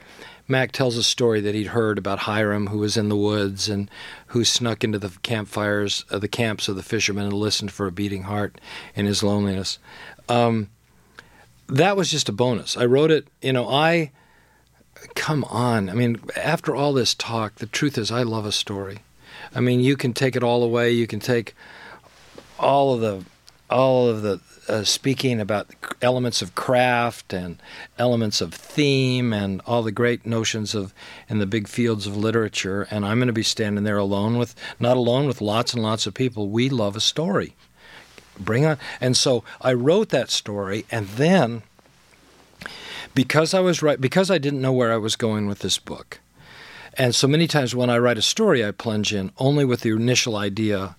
Speaker 4: Mac tells a story that he'd heard about Hiram, who was in the woods and who snuck into the campfires, uh, the camps of the fishermen, and listened for a beating heart in his loneliness. Um, that was just a bonus. I wrote it, you know, I. Come on. I mean, after all this talk, the truth is, I love a story. I mean, you can take it all away. You can take all of the all of the uh, speaking about elements of craft and elements of theme and all the great notions of in the big fields of literature. And I'm going to be standing there alone with not alone with lots and lots of people. We love a story. Bring on and so I wrote that story and then because I was right because I didn't know where I was going with this book and so many times when I write a story, I plunge in only with the initial idea,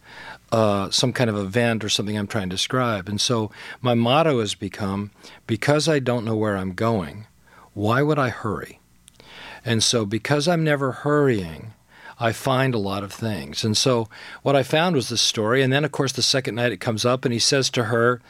Speaker 4: uh, some kind of event or something I'm trying to describe. And so my motto has become because I don't know where I'm going, why would I hurry? And so because I'm never hurrying, I find a lot of things. And so what I found was this story. And then, of course, the second night it comes up and he says to her,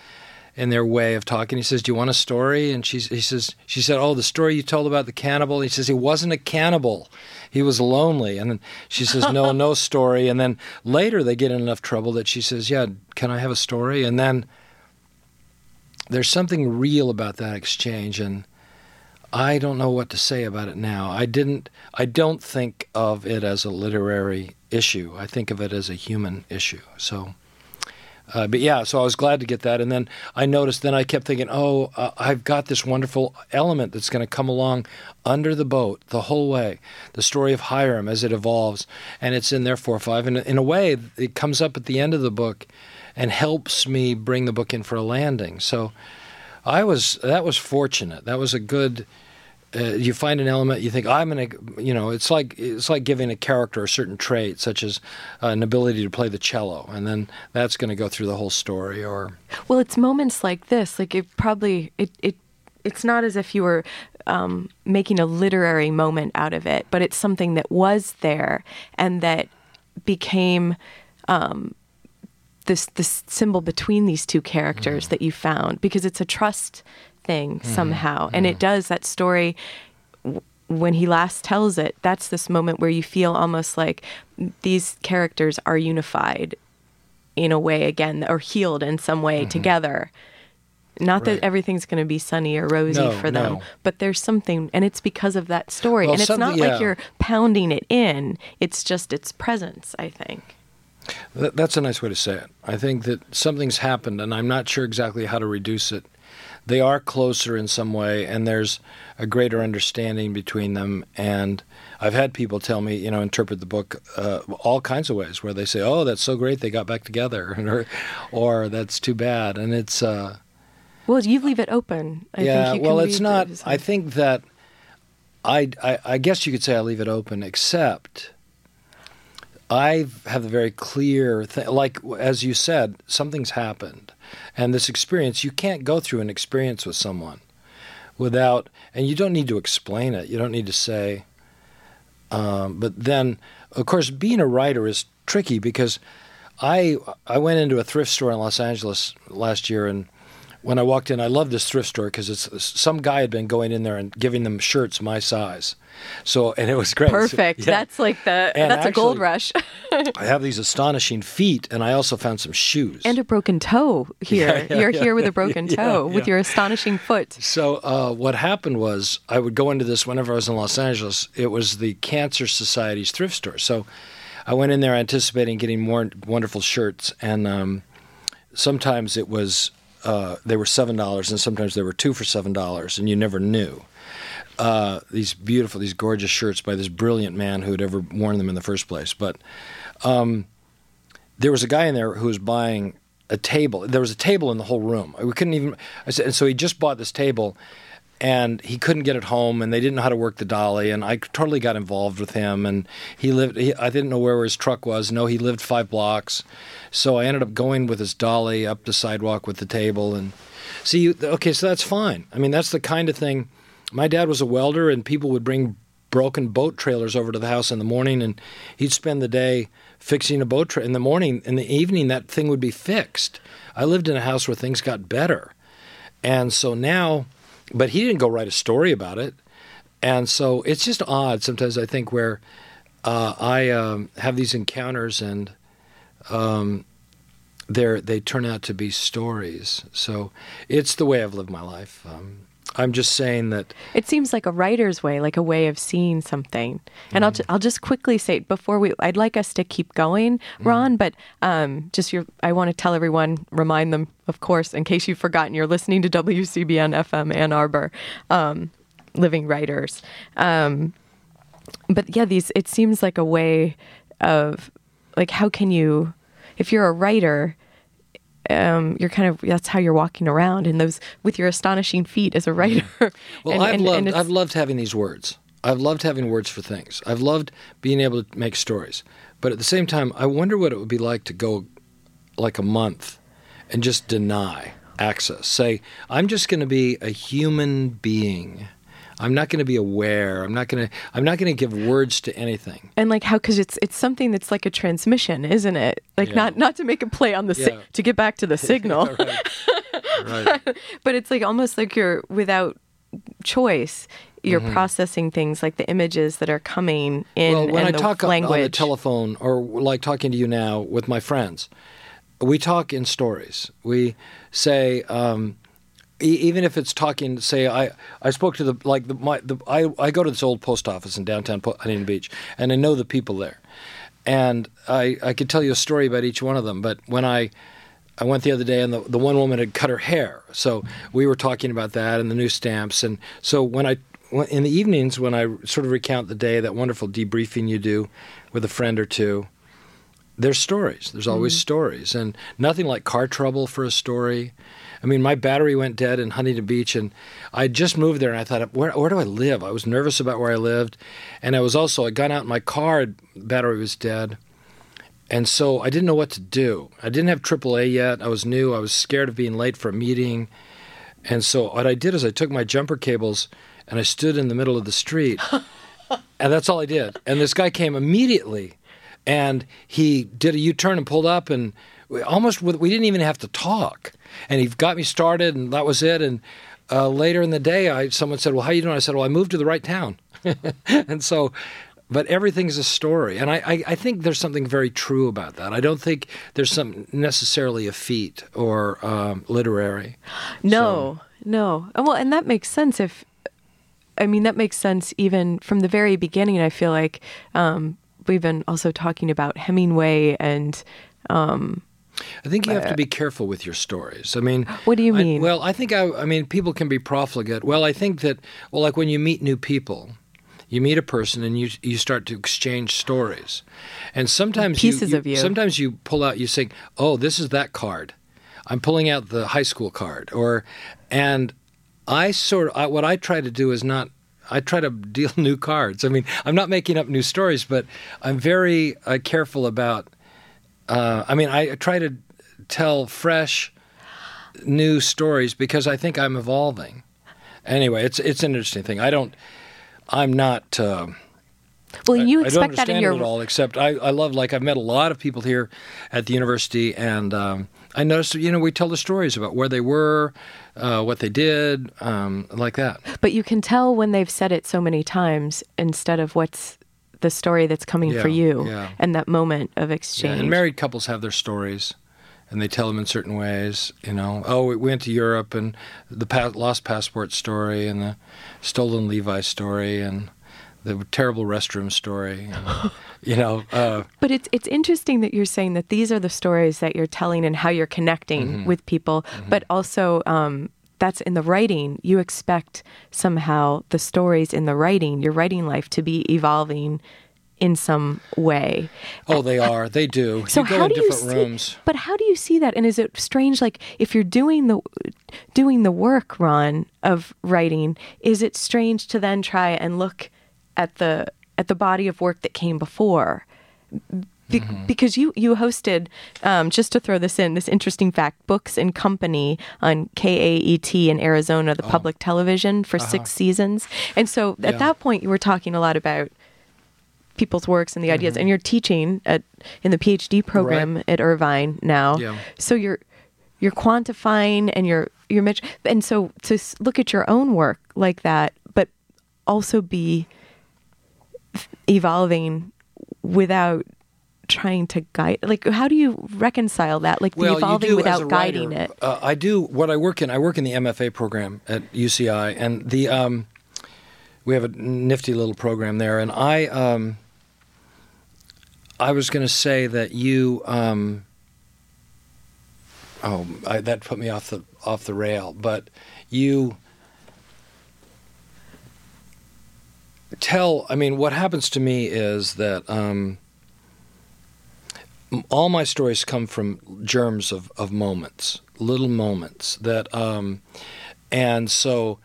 Speaker 4: in their way of talking. He says, "Do you want a story?" And she's, he says, "She said, oh, the story you told about the cannibal." He says, "He wasn't a cannibal. He was lonely." And then she says, "No, no story." And then later they get in enough trouble that she says, "Yeah, can I have a story?" And then there's something real about that exchange, and I don't know what to say about it now. I didn't. I don't think of it as a literary issue. I think of it as a human issue. So. Uh, but yeah, so I was glad to get that, and then I noticed. Then I kept thinking, "Oh, uh, I've got this wonderful element that's going to come along under the boat the whole way." The story of Hiram as it evolves, and it's in there four or five, and in a way, it comes up at the end of the book, and helps me bring the book in for a landing. So, I was that was fortunate. That was a good uh, you find an element you think I'm gonna you know it's like it's like giving a character a certain trait such as uh, an ability to play the cello and then that's going to go through the whole story or
Speaker 3: well it's moments like this like it probably it it it's not as if you were um, making a literary moment out of it but it's something that was there and that became um, this this symbol between these two characters mm. that you found because it's a trust thing mm-hmm. somehow. Mm-hmm. And it does that story when he last tells it, that's this moment where you feel almost like these characters are unified in a way again or healed in some way mm-hmm. together. Not right. that everything's going to be sunny or rosy
Speaker 4: no,
Speaker 3: for them,
Speaker 4: no.
Speaker 3: but there's something, and it's because of that story.
Speaker 4: Well,
Speaker 3: and it's not
Speaker 4: yeah.
Speaker 3: like you're pounding it in, it's just its presence, I think.
Speaker 4: That's a nice way to say it. I think that something's happened, and I'm not sure exactly how to reduce it they are closer in some way, and there's a greater understanding between them. And I've had people tell me, you know, interpret the book uh, all kinds of ways, where they say, "Oh, that's so great, they got back together," or, or "That's too bad," and it's. Uh,
Speaker 3: well, you leave it open. I
Speaker 4: yeah, well, it's not.
Speaker 3: It,
Speaker 4: I think that I, I, I guess you could say I leave it open, except I have a very clear thing. Like as you said, something's happened, and this experience you can't go through an experience with someone without, and you don't need to explain it. You don't need to say. Um, but then, of course, being a writer is tricky because I I went into a thrift store in Los Angeles last year and when I walked in, I loved this thrift store because it's some guy had been going in there and giving them shirts my size. So and it was great.
Speaker 3: Perfect.
Speaker 4: So, yeah.
Speaker 3: That's like the
Speaker 4: and
Speaker 3: that's
Speaker 4: actually,
Speaker 3: a gold rush.
Speaker 4: I have these astonishing feet, and I also found some shoes
Speaker 3: and a broken toe here.
Speaker 4: Yeah, yeah,
Speaker 3: You're here with a broken toe with your astonishing foot.
Speaker 4: So uh, what happened was I would go into this whenever I was in Los Angeles. It was the Cancer Society's thrift store. So I went in there anticipating getting more wonderful shirts, and um, sometimes it was uh, they were seven dollars, and sometimes they were two for seven dollars, and you never knew. Uh, these beautiful, these gorgeous shirts by this brilliant man who had ever worn them in the first place. But um, there was a guy in there who was buying a table. There was a table in the whole room. We couldn't even. I said, and so he just bought this table, and he couldn't get it home, and they didn't know how to work the dolly, and I totally got involved with him, and he lived. He, I didn't know where his truck was. No, he lived five blocks, so I ended up going with his dolly up the sidewalk with the table, and see. Okay, so that's fine. I mean, that's the kind of thing. My dad was a welder, and people would bring broken boat trailers over to the house in the morning, and he'd spend the day fixing a boat trailer. In the morning, in the evening, that thing would be fixed. I lived in a house where things got better, and so now but he didn't go write a story about it. And so it's just odd sometimes, I think, where uh, I um, have these encounters and um, they turn out to be stories. So it's the way I've lived my life. Um, I'm just saying that
Speaker 3: it seems like a writer's way, like a way of seeing something. And mm. I'll ju- I'll just quickly say before we, I'd like us to keep going, mm-hmm. Ron, mm. but um, just your, I want to tell everyone, remind them, of course, in case you've forgotten, you're listening to WCBN FM Ann Arbor, um, Living Writers. Um, but yeah, these it seems like a way of like how can you, if you're a writer um, you're kind of that's how you're walking around in those with your astonishing feet as a writer.
Speaker 4: Well,
Speaker 3: and,
Speaker 4: I've
Speaker 3: and,
Speaker 4: loved
Speaker 3: and
Speaker 4: I've loved having these words. I've loved having words for things. I've loved being able to make stories. But at the same time, I wonder what it would be like to go like a month and just deny access. Say, I'm just going to be a human being I'm not going to be aware. I'm not going to. I'm not going to give words to anything.
Speaker 3: And like how because it's it's something that's like a transmission, isn't it? Like
Speaker 4: yeah.
Speaker 3: not not to make a play on the si- to get back to the signal.
Speaker 4: right.
Speaker 3: but it's like almost like you're without choice. You're processing things like the images that are coming in
Speaker 4: Mm-hmm. well, when
Speaker 3: and
Speaker 4: I
Speaker 3: the
Speaker 4: talk on-
Speaker 3: language.
Speaker 4: on the telephone or like talking to you now with my friends, we talk in stories. We say, um, even if it's talking, say, I, I spoke to the like the, my the I, I go to this old post office in downtown Huntington Beach, and I know the people there, and I I could tell you a story about each one of them. But when I I went the other day, and the, the one woman had cut her hair. So we were talking about that and the new stamps. And so when I in the evenings when I sort of recount the day, that wonderful debriefing you do with a friend or two, there's stories. There's always mm-hmm. stories, and nothing like car trouble for a story. I mean, my battery went dead in Huntington Beach, and I just moved there, and I thought, where where do I live? I was nervous about where I lived, and I was also I got out in my car, battery was dead. And so I didn't know what to do. I didn't have AAA yet. I was new. I was scared of being late for a meeting. And so what I did is I took my jumper cables and I stood in the middle of the street. and that's all I did. And this guy came immediately and he did a U-turn and pulled up and almost we didn't even have to talk. And he got me started and that was it and uh, later in the day I someone said, "Well, how you doing?" I said, "Well, I moved to the right town." and so but everything's a story and I, I, I think there's something very true about that i don't think there's some necessarily a feat or um, literary
Speaker 3: No, no. Uh, Well, and that makes sense if, I mean, that makes sense even from the very beginning. I feel like um, we've been also talking about Hemingway and
Speaker 4: i think you have to be careful with your stories. I mean
Speaker 3: What do you
Speaker 4: I-
Speaker 3: mean?
Speaker 4: well i think I, I mean people can be profligate. Well i think that well like when you meet new people you meet a person and you you start to exchange stories. And sometimes
Speaker 3: Pieces
Speaker 4: you,
Speaker 3: of you.
Speaker 4: sometimes you pull out you say oh this is that card. I'm pulling out the high school card. Or and i sort of I, what i try to do is not i try to deal new cards. I mean i'm not making up new stories but i'm very uh, careful about uh, i mean i try to tell fresh new stories because i think i'm evolving anyway it's it's an interesting thing i don't i'm not uh,
Speaker 3: well, you
Speaker 4: I don't
Speaker 3: expect that in
Speaker 4: understand
Speaker 3: your
Speaker 4: it at all, except I, I love like I've met a lot of people here at the university, and um, I noticed you know we tell the stories about where they were, uh, what they did, um, like that.
Speaker 3: But you can tell when they've said it so many times instead of what's the story that's coming for you
Speaker 4: yeah.
Speaker 3: and that moment of
Speaker 4: Yeah,
Speaker 3: exchange.
Speaker 4: and married couples have their stories, and they tell them in certain ways. You know, oh, we went to Europe, and the pa- lost passport story, and the stolen Levi story, and the terrible restroom story. And, you know, uh,
Speaker 3: But it's it's interesting that you're saying that these are the stories that you're telling and how you're connecting
Speaker 4: Mm-hmm.
Speaker 3: with people, but also um, that's in the writing. You expect somehow the stories in the writing, your writing life, to be evolving in some way.
Speaker 4: oh, they are, they do.
Speaker 3: So
Speaker 4: you go
Speaker 3: how
Speaker 4: in
Speaker 3: do you
Speaker 4: different
Speaker 3: see?
Speaker 4: rooms.
Speaker 3: But how do you see that? And is it strange? Like if you're doing the doing the work, Ron, of writing, is it strange to then try and look at the at the body of work that came before? Be-
Speaker 4: Mm-hmm.
Speaker 3: Because you you hosted, um, just to throw this in, this interesting fact, Books and Company on KAET in Arizona, the public television for six seasons. And so at
Speaker 4: Oh. Uh-huh. Yeah.
Speaker 3: that point, you were talking a lot about people's works and the ideas,
Speaker 4: Mm-hmm.
Speaker 3: and you're teaching at in the PhD program at Irvine now.
Speaker 4: Yeah.
Speaker 3: So you're you're quantifying and you're you're and so to look at your own work like that, but also be evolving without trying to guide like how do you reconcile that like the
Speaker 4: well,
Speaker 3: evolving without guiding
Speaker 4: writer,
Speaker 3: it
Speaker 4: Uh, I do what I work in. I work in the MFA program at UCI, and the um, we have a nifty little program there. And I um, I was going to say that you um, oh I, that put me off the off the rail, but you tell. I mean, what happens to me is that. Um, all my stories come from germs of, of moments, little moments that, um, and so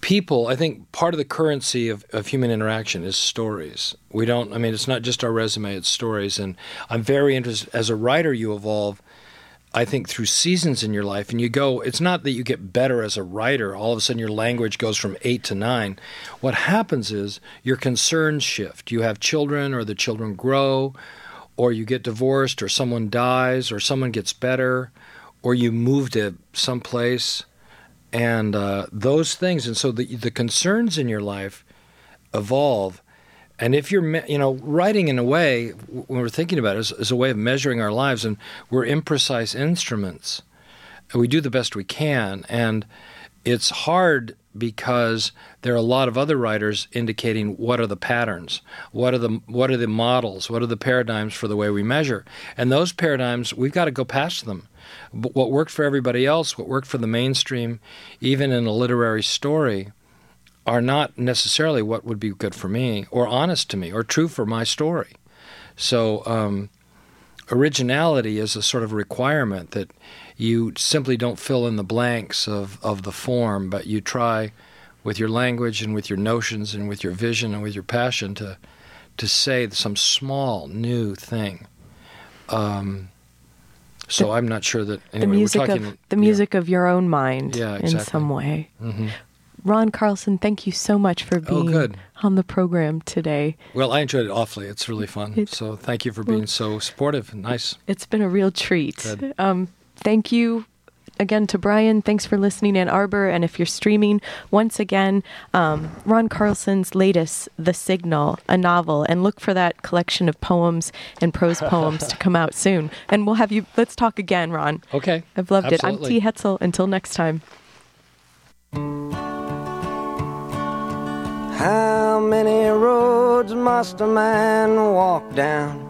Speaker 4: people, I think part of the currency of, of human interaction is stories. We don't, I mean, it's not just our resume, it's stories. And I'm very interested, as a writer, you evolve, I think, through seasons in your life. And you go, it's not that you get better as a writer, all of a sudden your language goes from eight to nine. What happens is your concerns shift. You have children, or the children grow, or you get divorced, or someone dies, or someone gets better, or you move to someplace, and uh, those things. And so the the concerns in your life evolve. And if you're, you know, writing in a way, when we're thinking about it, is, is a way of measuring our lives, and we're imprecise instruments. We do the best we can, and it's hard because there are a lot of other writers indicating what are the patterns, what are the what are the models, what are the paradigms for the way we measure, and those paradigms we've got to go past them. But what worked for everybody else, what worked for the mainstream, even in a literary story, are not necessarily what would be good for me, or honest to me, or true for my story. So. Um, originality is a sort of requirement that you simply don't fill in the blanks of, of the form, but you try with your language and with your notions and with your vision and with your passion to to say some small new thing. Um, so
Speaker 3: The-
Speaker 4: I'm not sure that anyway,
Speaker 3: the music
Speaker 4: talking,
Speaker 3: of the music of your own mind
Speaker 4: Yeah,
Speaker 3: in some way.
Speaker 4: hmm
Speaker 3: Ron Carlson, thank you so much for
Speaker 4: Oh,
Speaker 3: being
Speaker 4: good.
Speaker 3: on the program today.
Speaker 4: Well, I enjoyed it awfully. It's really fun.
Speaker 3: It-
Speaker 4: so thank you for being so supportive and nice.
Speaker 3: It's been a real treat. Um, thank you again to Brian. Thanks for listening, Ann Arbor. And if you're streaming, once again, um, Ron Carlson's latest, The Signal, a novel, and look for that collection of poems and prose poems to come out soon. And we'll have you, let's talk again, Ron.
Speaker 4: Okay.
Speaker 3: I've loved it. I'm T. Hetzel. Until next time.
Speaker 5: How many roads must a man walk down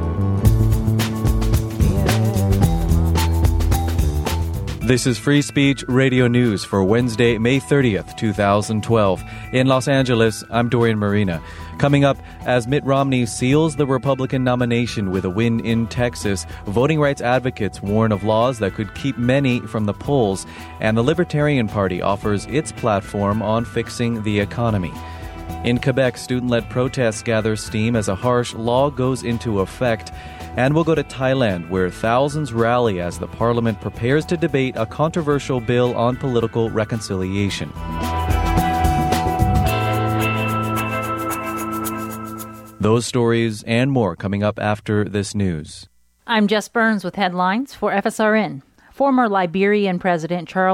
Speaker 6: This is Free Speech Radio News for Wednesday, May 30th, 2012. In Los Angeles, I'm Dorian Merina. Coming up, as Mitt Romney seals the Republican nomination with a win in Texas, voting rights advocates warn of laws that could keep many from the polls, and the Libertarian Party offers its platform on fixing the economy. In Quebec, student led protests gather steam as a harsh law goes into effect. And we'll go to Thailand, where thousands rally as the parliament prepares to debate a controversial bill on political reconciliation. Those stories and more coming up after this news.
Speaker 7: I'm Jess Burns with headlines for FSRN. Former Liberian President Charles